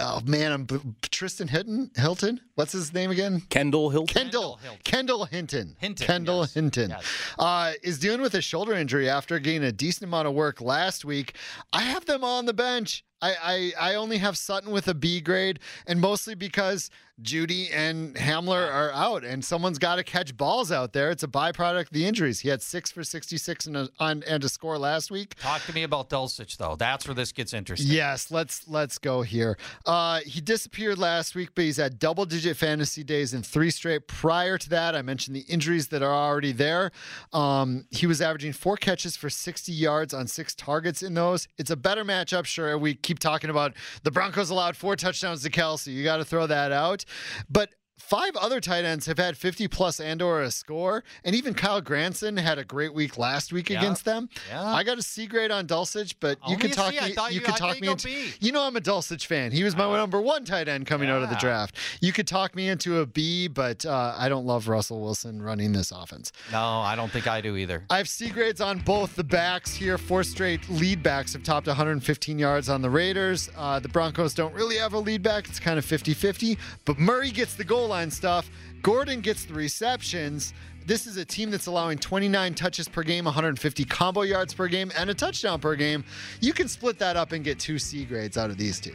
oh man, I'm Tristan Hinton. Hilton. What's his name again? Kendall Hilton. Kendall. Hilton. Kendall Hinton. Hinton, Kendall yes. Hinton. Yes. Uh, is dealing with a shoulder injury after getting a decent amount of work last week. I have them on the bench. I, I, I only have Sutton with a B grade, and mostly because Jeudy and Hamler are out, and someone's got to catch balls out there. It's a byproduct of the injuries. He had six for 66 and a, on, and a score last week. Talk to me about Dulcich, though. That's where this gets interesting. Yes, let's let's go here. Uh, he disappeared last week, but he's had double-digit fantasy days in three straight. Prior to that, I mentioned the injuries that are already there. Um, he was averaging four catches for 60 yards on six targets in those. It's a better matchup, sure. We keep talking about the Broncos allowed four touchdowns to Kelce. You got to throw that out. But five other tight ends have had 50 plus and or a score and even Kylen Granson had a great week last week Yeah. against them Yeah. i got a c grade on dulcich but you could talk me you you- could talk me you into B. you know i'm a dulcich fan he was my number one tight end coming out of the draft you could talk me into a b but uh, i don't love russell wilson running this offense No, I don't think I do either. I have C grades on both the backs here. Four straight lead backs have topped 115 yards on the Raiders. Uh, the Broncos don't really have a lead back. It's kind of 50 50. But Murray gets the goal line stuff. Gordon gets the receptions. This is a team that's allowing 29 touches per game, 150 combo yards per game, and a touchdown per game. You can split that up and get two C grades out of these two.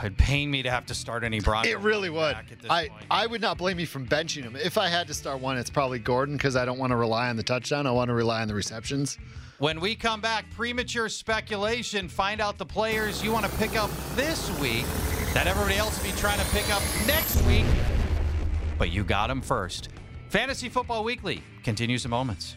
It'd pain me to have to start any Broncos. It really would. back at this I, point. I would not blame you from benching him. If I had to start one, it's probably Gordon because I don't want to rely on the touchdown. I want to rely on the receptions. When we come back, premature speculation, find out the players you want to pick up this week that everybody else will be trying to pick up next week. But you got them first. Fantasy Football Weekly continues in moments.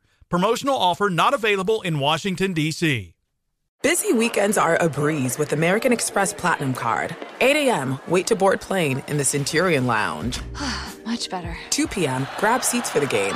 Promotional offer not available in Washington, D.C. Busy weekends are a breeze with American Express Platinum Card. 8 a.m., wait to board plane in the Centurion Lounge. Much better. 2 p.m., grab seats for the game.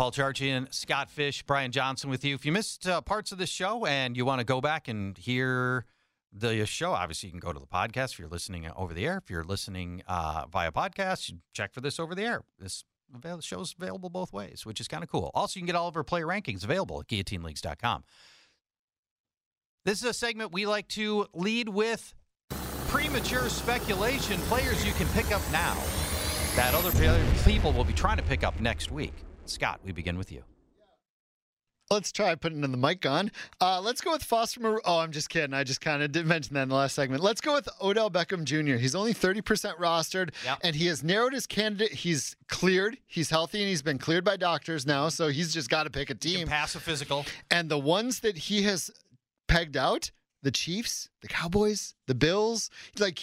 Paul Charchian, Scott Fish, Brian Johnson with you. If you missed uh, parts of this show and you want to go back and hear the show, obviously you can go to the podcast if you're listening over the air. If you're listening uh, via podcast, check for this over the air. This avail- show's available both ways, which is kind of cool. Also, you can get all of our player rankings available at guillotineleagues.com. This is a segment we like to lead with premature speculation players you can pick up now that other people will be trying to pick up next week. Scott, we begin with you. Let's try putting the mic on. Uh, let's go with Foster. Oh, I'm just kidding. I just kind of did mention that in the last segment. Let's go with Odell Beckham Jr. He's only 30% rostered, Yep. and he has narrowed his candidate. He's cleared. He's healthy, and he's been cleared by doctors now. So he's just got to pick a team. pass a physical. And the ones that he has pegged out, the Chiefs, the Cowboys, the Bills, like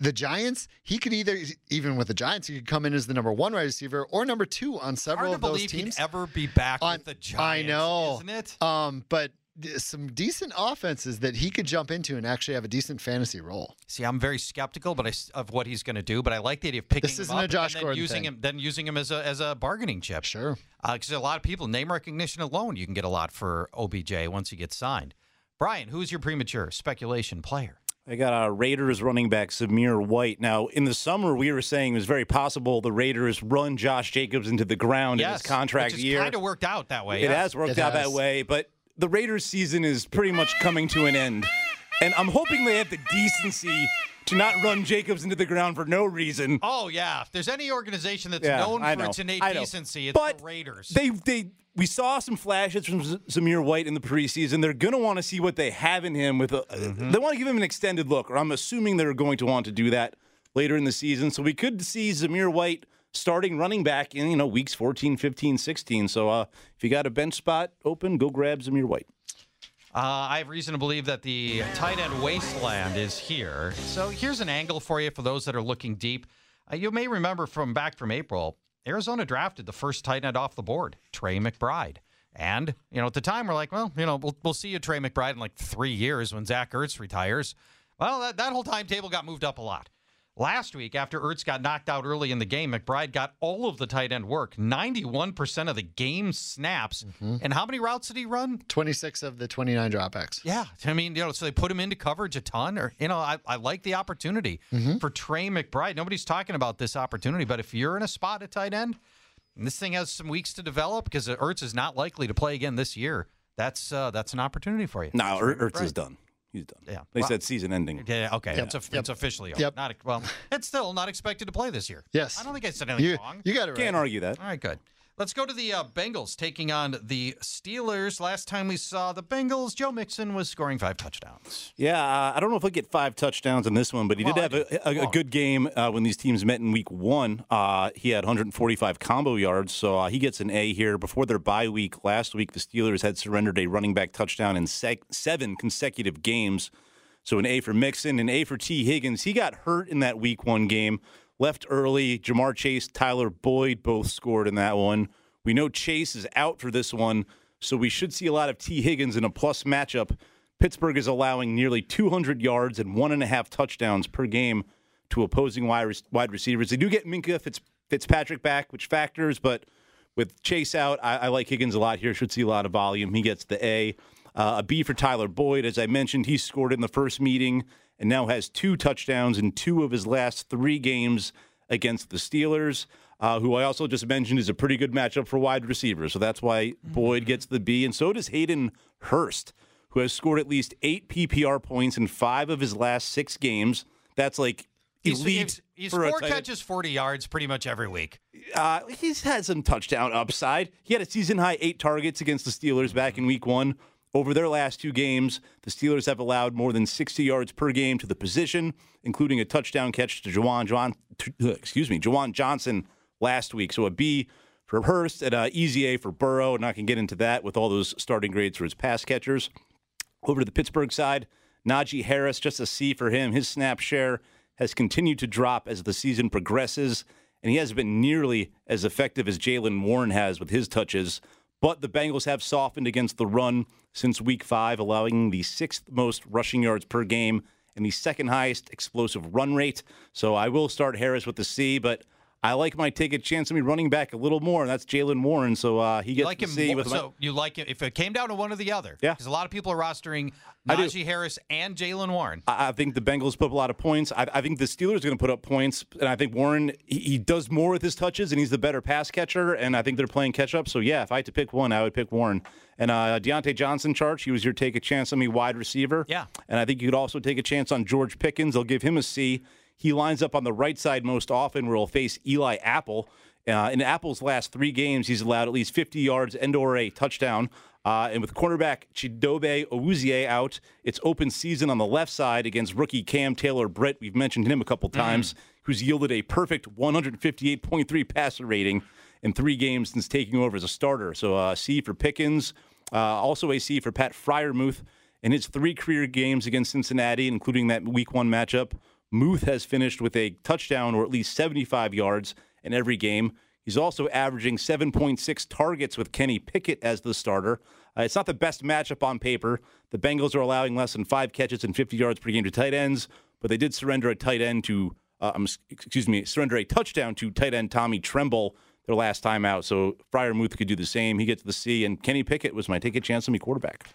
the Giants, he could either, even with the Giants, he could come in as the number one wide receiver or number two on several of those believe teams. he'd ever be back On- with the Giants. I know. isn't it? Um, but some decent offenses that he could jump into and actually have a decent fantasy role. See, I'm very skeptical, but I of what he's going to do. But I like the idea of picking This him isn't up a Josh and then Gordon using thing. him, then using him as a as a bargaining chip. Sure. because a lot of people name recognition alone, you can get a lot for OBJ once you get signed. Brian, who's your premature speculation player? I got our Raiders running back Zamir White. Now, in the summer, we were saying it was very possible the Raiders run Josh Jacobs into the ground in his contract which year. kind of worked out that way. It yes. has worked It out has. that way, but the Raiders season is pretty much coming to an end. And I'm hoping they have the decency to not run Jacobs into the ground for no reason. Oh yeah, if there's any organization that's Yeah, known I for know. its innate decency, it's But the Raiders. They they we saw some flashes from Zamir White in the preseason. They're going to want to see what they have in him. With a, Mm-hmm. they want to give him an extended look, or I'm assuming they're going to want to do that later in the season. So we could see Zamir White starting running back in you know weeks 14, 15, 16. So uh, if you got a bench spot open, go grab Zamir White. Uh, I have reason to believe that the tight end wasteland is here. So here's an angle for you for those that are looking deep. Uh, you may remember from back from April, Arizona drafted the first tight end off the board, Trey McBride. And, you know, at the time, we're like, well, you know, we'll, we'll see you, Trey McBride, in like three years when Zach Ertz retires. Well, that, that whole timetable got moved up a lot. Last week, after Ertz got knocked out early in the game, McBride got all of the tight end work, 91% of the game snaps. And how many routes did he run? 26 of the 29 dropbacks. Yeah, I mean, you know, so they put him into coverage a ton, or you know, I, I like the opportunity for Trey McBride. Nobody's talking about this opportunity, but if you're in a spot at tight end, and this thing has some weeks to develop because Ertz is not likely to play again this year. That's uh, that's an opportunity for you. No, Trey Er- Ertz McBride. is done. He's done. Yeah. They Well- said season ending. Yeah, okay, Yep, it's, a, yep. it's officially over. Yep. Not well, it's still not expected to play this year. Yes. I don't think I said anything You, wrong. you got it right. Can't argue that. All right, good. Let's go to the uh, Bengals taking on the Steelers. Last time we saw the Bengals, Joe Mixon was scoring five touchdowns. Yeah, uh, I don't know if he'll get five touchdowns in this one, but he Well, did have a, a, a good game uh, when these teams met in week one. Uh, he had 145 combo yards, so uh, he gets an A here. Before their bye week last week, the Steelers had surrendered a running back touchdown in sec- seven consecutive games. So an A for Mixon, an A for Tee Higgins. He got hurt in that week one game, left early. Ja'Marr Chase, Tyler Boyd both scored in that one. We know Chase is out for this one, so we should see a lot of Tee Higgins in a plus matchup. Pittsburgh is allowing nearly 200 yards and one and a half touchdowns per game to opposing wide, receivers. They do get Minkah Fitz, Fitzpatrick back, which factors, but with Chase out, I, I like Higgins a lot here. Should see a lot of volume. He gets the A. Uh, a B for Tyler Boyd. As I mentioned, he scored in the first meeting and now has two touchdowns in two of his last three games against the Steelers, uh, who I also just mentioned is a pretty good matchup for wide receivers. So that's why Boyd gets the B. And so does Hayden Hurst, who has scored at least eight PPR points in five of his last six games. That's like elite. he's, four catches, 40 yards pretty much every week. Uh, he's had some touchdown upside. He had a season high eight targets against the Steelers back in week one. Over their last two games, the Steelers have allowed more than 60 yards per game to the position, including a touchdown catch to Juwan, John, uh, excuse me, Juwan Johnson last week. So a B for Hurst and a easy A for Burrow. And I can get into that with all those starting grades for his pass catchers. Over to the Pittsburgh side, Najee Harris, just a C for him. His snap share has continued to drop as the season progresses, and he hasn't been nearly as effective as Jaylen Warren has with his touches. But the Bengals have softened against the run since week five, allowing the sixth most rushing yards per game and the second highest explosive run rate. So I will start Harris with the C, but I like my take a chance of me running back a little more, and that's Jaylen Warren. So uh, he You gets like the him more, with my- so you like him if it came down to one or the other. Yeah. Because a lot of people are rostering. Najee Harris and Jaylen Warren. I I think the Bengals put up a lot of points. I, I think the Steelers are going to put up points, and I think Warren he, he does more with his touches, and he's the better pass catcher. And I think they're playing catch up. So yeah, if I had to pick one, I would pick Warren. And uh, Diontae Johnson, Charge, he was your take a chance on me wide receiver. Yeah. and I think you could also take a chance on George Pickens. I'll give him a C. He lines up on the right side most often, where he'll face Eli Apple. Uh, in Apple's last three games, he's allowed at least 50 yards and or a touchdown. Uh, and with cornerback Chidobe Awuzie out, it's open season on the left side against rookie Cam Taylor Britt. We've mentioned him a couple times, who's yielded a perfect 158.3 passer rating in three games since taking over as a starter. So uh, C for Pickens, uh, also a C for Pat Freiermuth. In his three career games against Cincinnati, including that week one matchup, Muth has finished with a touchdown or at least 75 yards in every game. He's also averaging 7.6 targets with Kenny Pickett as the starter. Uh, it's not the best matchup on paper. The Bengals are allowing less than five catches and 50 yards per game to tight ends, but they did surrender a tight end to, uh, excuse me, surrender a touchdown to tight end Tommy Tremble their last time out. So Freiermuth could do the same. He gets the C, and Kenny Pickett was my take a chance on me quarterback.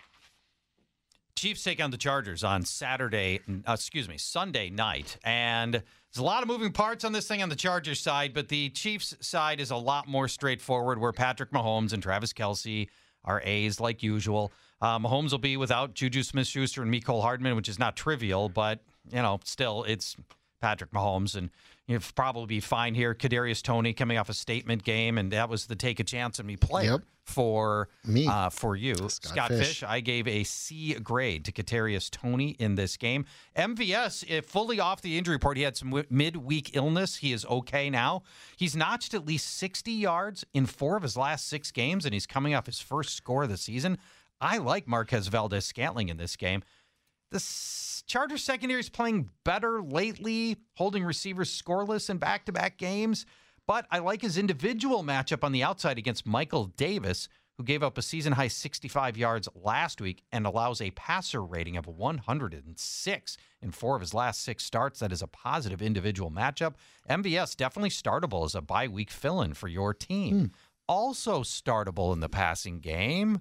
Chiefs take on the Chargers on Saturday, uh, excuse me, Sunday night. And there's a lot of moving parts on this thing on the Chargers side, but the Chiefs side is a lot more straightforward where Patrick Mahomes and Travis Kelce are A's like usual. Uh, Mahomes will be without Juju Smith Schuster and Mecole Hardman, which is not trivial, but, you know, still it's Patrick Mahomes. And you'll probably be fine here. Kadarius Toney coming off a statement game, and that was the take a chance on me player Yep. for Me. Uh, for you, Scott, Fish. Fish. I gave a C grade to Kadarius Toney in this game. MVS, if fully off the injury report, he had some wi- midweek illness. He is okay now. He's notched at least 60 yards in four of his last six games, and he's coming off his first score of the season. I like Marquez Valdes Scantling in this game. The Chargers secondary is playing better lately, holding receivers scoreless in back to back games. But I like his individual matchup on the outside against Michael Davis, who gave up a season high 65 yards last week and allows a passer rating of 106 in four of his last six starts. That is a positive individual matchup. MVS definitely startable as a bye week fill in for your team. Hmm. Also startable in the passing game,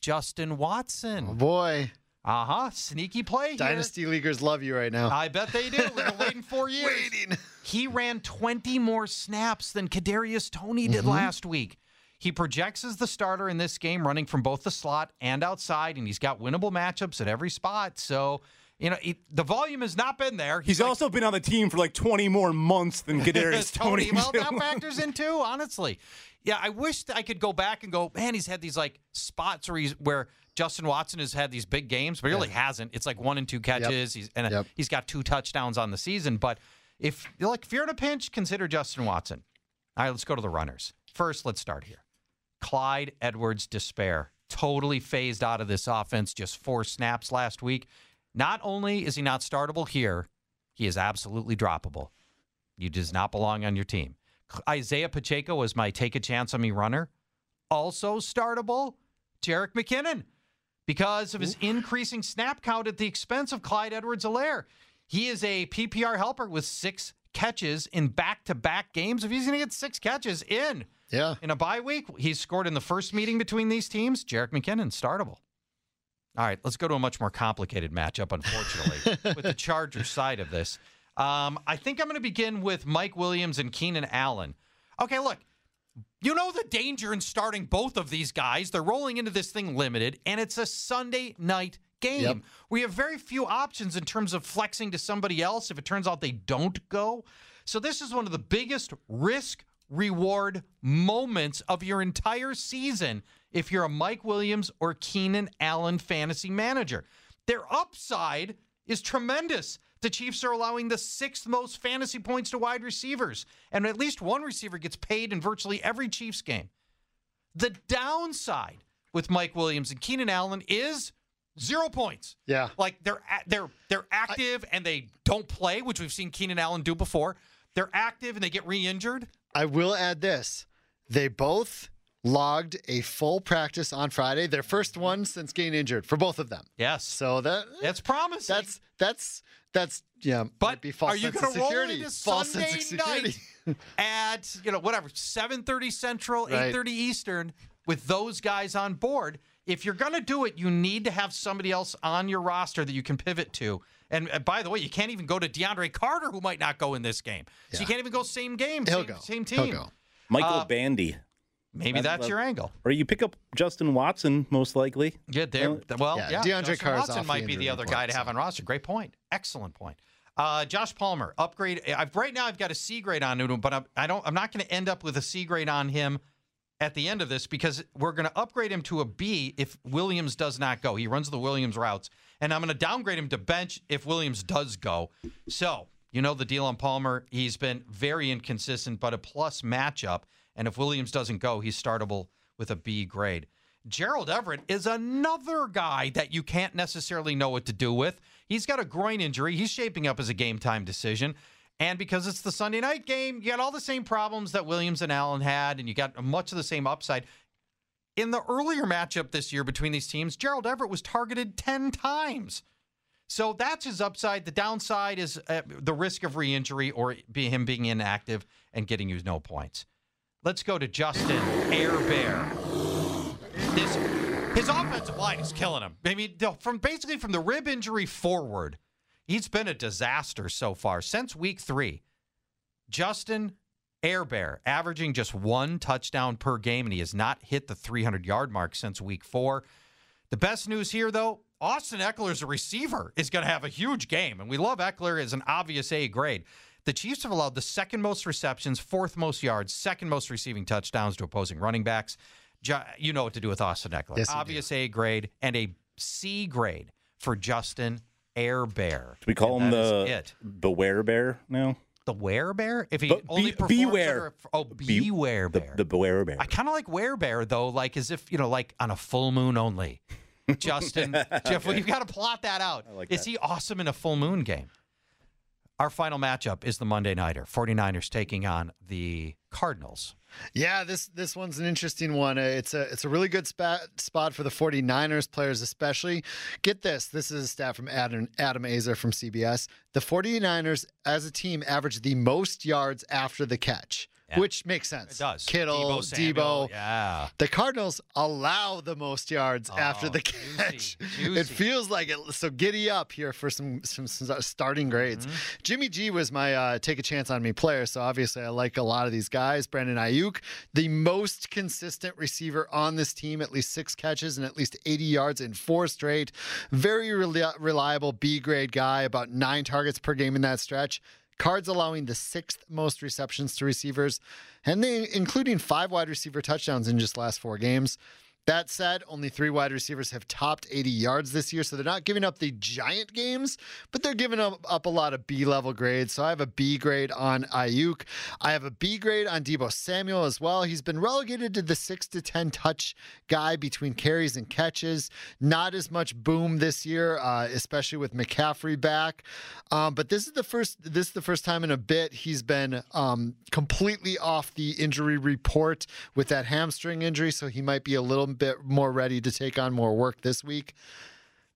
Justin Watson. Oh boy, Uh huh. Sneaky play here. Dynasty Leaguers love you right now. I bet they do. Been waiting four years. Waiting. He ran 20 more snaps than Kadarius Toney did last week. He projects as the starter in this game, running from both the slot and outside, and he's got winnable matchups at every spot. So, you know, it, the volume has not been there. He's like- also been on the team for like 20 more months than Kadarius Toney. Well, that factors in too, honestly. Yeah, I wish I could go back and go, man, he's had these like spots where he's where Justin Watson has had these big games, but he really hasn't. It's like one and two catches. He's and Yep. he's got two touchdowns on the season. But if like if you're in a pinch, consider Justin Watson. All right, let's go to the runners. First, let's start here. Clyde Edwards Helaire totally phased out of this offense just four snaps last week. Not only is he not startable here, he is absolutely droppable. He does not belong on your team. Isaiah Pacheco was my take a chance on me runner. Also startable, Jerick McKinnon, because of his increasing snap count at the expense of Clyde Edwards Helaire. He is a PPR helper with six catches in back to back games. If he's going to get six catches in Yeah. in a bye week, he's scored in the first meeting between these teams. Jerick McKinnon, startable. All right, let's go to a much more complicated matchup, unfortunately, with the Chargers side of this. Um, I think I'm going to begin with Mike Williams and Keenan Allen. Okay, look, you know the danger in starting both of these guys. They're rolling into this thing limited, and it's a Sunday night game. Yep. We have very few options in terms of flexing to somebody else if it turns out they don't go. So, this is one of the biggest risk reward moments of your entire season if you're a Mike Williams or Keenan Allen fantasy manager. Their upside is tremendous. The Chiefs are allowing the sixth most fantasy points to wide receivers, and at least one receiver gets paid in virtually every Chiefs game. The downside with Mike Williams and Keenan Allen is zero points. Yeah. Like they're they're they're active and they don't play, which we've seen Keenan Allen do before. They're active and they get re-injured. I will add this. They both logged a full practice on Friday, their first one since getting injured for both of them. Yes, So that that's promising. that's that's that's yeah, But might be false are you going to roll security. into false Sunday sense of security. night at you know whatever seven thirty Central, Right. eight thirty Eastern with those guys on board? If you're going to do it, you need to have somebody else on your roster that you can pivot to. And uh, by the way, you can't even go to DeAndre Carter, who might not go in this game. So you can't even go same game, He'll same, go. same He'll team. go. Michael Uh, Bandy. Maybe That's- that's your angle. Or you pick up Justin Watson, most likely. Yeah, there. Well, Yeah, yeah. DeAndre Carter Watson off might the be the other report, guy to have on roster. Great point. Excellent point. Uh, Josh Palmer upgrade. I've right now I've got a C grade on him, but I'm, I don't. I'm not going to end up with a C grade on him at the end of this because we're going to upgrade him to a B if Williams does not go. He runs the Williams routes, and I'm going to downgrade him to bench if Williams does go. So you know the deal on Palmer. He's been very inconsistent, but a plus matchup. And if Williams doesn't go, he's startable with a B grade. Gerald Everett is another guy that you can't necessarily know what to do with. He's got a groin injury. He's shaping up as a game time decision. And because it's the Sunday night game, you got all the same problems that Williams and Allen had, and you got much of the same upside. In the earlier matchup this year between these teams, Gerald Everett was targeted 10 times. So that's his upside. The downside is uh, the risk of re injury or be him being inactive and getting you no points. Let's go to Justin Herbert. This, his offensive line is killing him. I mean, from basically from the rib injury forward, he's been a disaster so far since week three. Justin Herbert averaging just one touchdown per game, and he has not hit the 300 yard mark since week four. The best news here, though, Austin Ekeler as a receiver is going to have a huge game, and we love Ekeler as an obvious A grade. The Chiefs have allowed the second most receptions, fourth most yards, second most receiving touchdowns to opposing running backs. You know what to do with Austin Ekeler. Yes, obvious A grade and a C grade for Justin Herbert. Do we call And him the it? Beware Bear now? The Were Bear? If he But only be- performs beware. under oh, Be- Beware the, Bear. the Beware Bear. I kind of like Were Bear though, like as if you know, like on a full moon only. Justin, Jeff, well, you've got to plot that out. like Is that. he awesome in a full moon game? Our final matchup is the Monday Nighter. 49ers taking on the Cardinals. Yeah, this this one's an interesting one. Uh, It's a it's a really good spot spot for the 49ers players especially. Get this. This is a stat from Adam Adam Aizer from CBS. The 49ers as a team average the most yards after the catch, Yeah. which makes sense. It does. Kittle, Samuel, Deebo. Yeah. The Cardinals allow the most yards after Oh, the juicy, catch. It feels like it. So giddy up here for some some, some starting grades. Mm-hmm. Jimmy G was my uh, take a chance on me player, so obviously I like a lot of these guys. Brandon Aiyuk, the most consistent receiver on this team, at least six catches and at least 80 yards in four straight. Very reli- reliable B grade guy, about nine targets per game in that stretch. Cards allowing the sixth most receptions to receivers, and they including five wide receiver touchdowns in just last four games. That said, only three wide receivers have topped 80 yards this year, so they're not giving up the giant games, but they're giving up, up a lot of B level grades. So I have a B grade on Aiyuk. I have a B grade on Deebo Samuel as well. He's been relegated to the six to 10 touch guy between carries and catches. Not as much boom this year, uh, especially with McCaffrey back. Um, but this is the first. This is the first time in a bit he's been um, completely off the injury report with that hamstring injury, so he might be a little bit more ready to take on more work this week.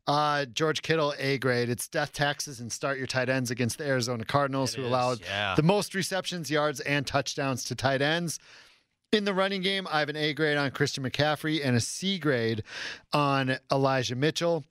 Uh, George Kittle, A grade. It's death taxes and start your tight ends against the Arizona Cardinals, who is, allowed yeah. the most receptions, yards, and touchdowns to tight ends. In the running game, I have an A grade on Christian McCaffrey and a C grade on Elijah Mitchell.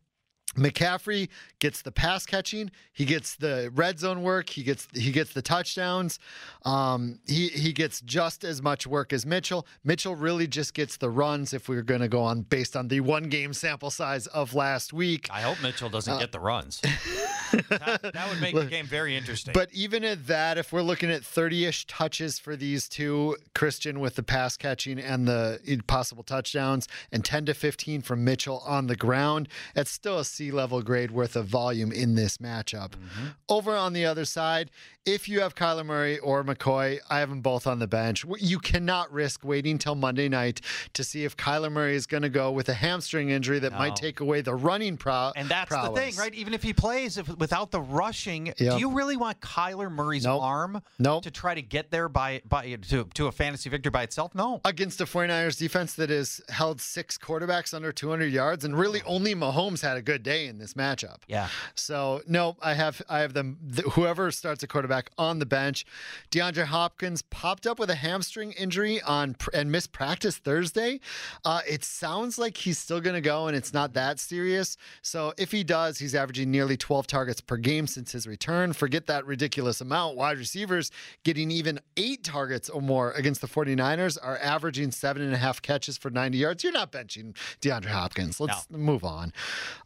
McCaffrey gets the pass catching, he gets the red zone work, he gets he gets the touchdowns. Um, he he gets just as much work as Mitchell. Mitchell really just gets the runs if we we're going to go on based on the one game sample size of last week. I hope Mitchell doesn't Uh, get the runs. that, that would make the game very interesting. But even at that, if we're looking at 30 ish touches for these two, Christian with the pass catching and the possible touchdowns, and 10 to 15 from Mitchell on the ground, it's still a C level grade worth of volume in this matchup. Mm-hmm. Over on the other side, if you have Kyler Murray or McCoy, I have them both on the bench. You cannot risk waiting till Monday night to see if Kyler Murray is going to go with a hamstring injury that No. might take away the running pro- And that's the thing, right? Even if he plays if, without the rushing, Yep. do you really want Kyler Murray's Nope. arm Nope. to try to get there by by to, to a fantasy victory by itself? No. against a 49ers defense that has held six quarterbacks under 200 yards and really only Mahomes had a good day in this matchup. Yeah. So no, I have I have them th- whoever starts a quarterback on the bench. DeAndre Hopkins popped up with a hamstring injury on pr- and missed practice Thursday. Uh, it sounds like he's still going to go and it's not that serious. So if he does, he's averaging nearly 12 targets per game since his return. Forget that ridiculous amount. Wide receivers getting even eight targets or more against the 49ers are averaging seven and a half catches for 90 yards. You're not benching DeAndre Hopkins. Let's move on.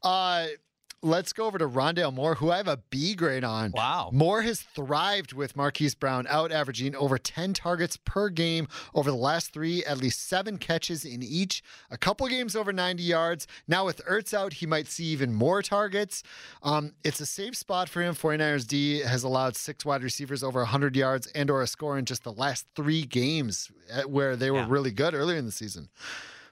Uh, Let's go over to Rondale Moore, who I have a B grade on. Wow. Moore has thrived with Marquise Brown, out averaging over 10 targets per game over the last three, at least seven catches in each, a couple games over 90 yards. Now, with Ertz out, he might see even more targets. Um, it's a safe spot for him. 49ers D has allowed six wide receivers over 100 yards and or a score in just the last three games uh, where they were Yeah. really good earlier in the season.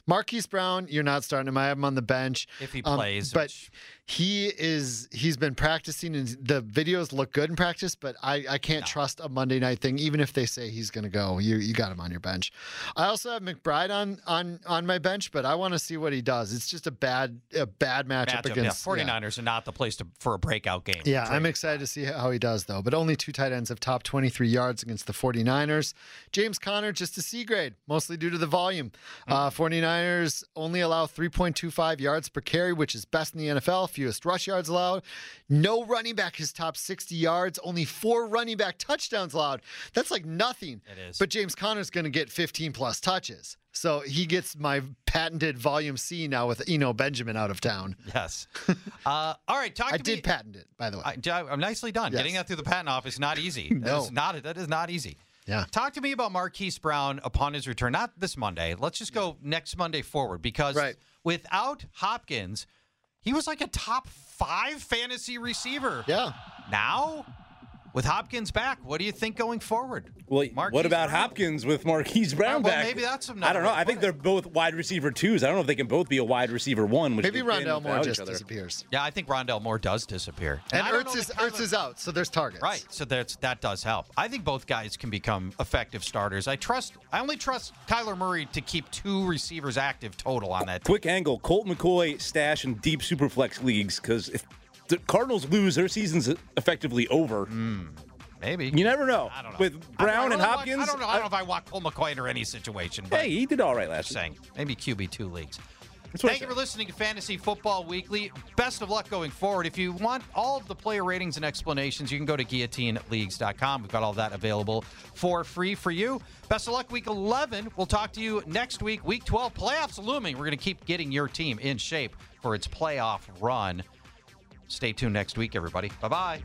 Marquise Brown, you're not starting him. I have him on the bench. If he Um, plays, but which- he is he's been practicing and the videos look good in practice, but I, I can't trust a Monday night thing, even if they say he's gonna go. You you got him on your bench. I also have McBride on on on my bench, but I want to see what he does. It's just a bad a bad matchup, Matchup, against yeah, 49ers are not the place to, for a breakout game. Yeah, I'm excited to see how he does, though. But only two tight ends have top 23 yards against the 49ers. James Conner, just a C grade, mostly due to the volume. Uh, 49ers only allow 3.25 yards per carry, which is best in the NFL, fewest rush yards allowed. No running back has topped 60 yards, only four running back touchdowns allowed. That's like nothing. It is. But James Conner's going to get 15 plus touches. So he gets my patented volume C now with Eno Benjamin out of town. Yes. Uh, all right, talk to me. I did me. patent it, by the way. I, I'm nicely done. Yes. Getting that through the patent office is not easy. No. is not that is not easy. Yeah. Talk to me about Marquise Brown upon his return. Not this Monday. Let's just go next Monday forward because Right. without Hopkins, he was like a top five fantasy receiver. yeah. Now, with Hopkins back, what do you think going forward? Well, Marquise what about Brown? Hopkins with Marquise Brown well, back? maybe that's some- I don't know. I think it. they're both wide receiver twos. I don't know if they can both be a wide receiver one. Which Maybe they've Rondale Moore just disappears. Yeah, I think Rondale Moore does disappear. And I don't Ertz is, that Ertz is out, so there's targets. Right. So that's that does help. I think both guys can become effective starters. I trust I only trust Kyler Murray to keep two receivers active total on that. Quick angle: Colt McCoy stash in deep superflex leagues because if the Cardinals lose, their season's effectively over. Hmm, maybe. You never know. I don't know. With Brown and Hopkins, I don't know. I don't know if uh, I want Colt McCoy under any situation. But hey, he did all right last year. saying, maybe QB two leagues. That's what I Thank you for listening to Fantasy Football Weekly. Best of luck going forward. If you want all of the player ratings and explanations, you can go to guillotineleagues.com. We've got all that available for free for you. Best of luck week 11. We'll talk to you next week. Week 12 playoffs looming. We're going to keep getting your team in shape for its playoff run. Stay tuned next week, everybody. Bye bye.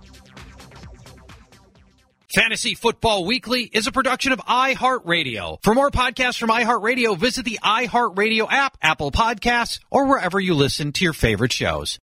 Fantasy Football Weekly is a production of iHeartRadio. For more podcasts from iHeartRadio, visit the iHeartRadio app, Apple Podcasts, or wherever you listen to your favorite shows.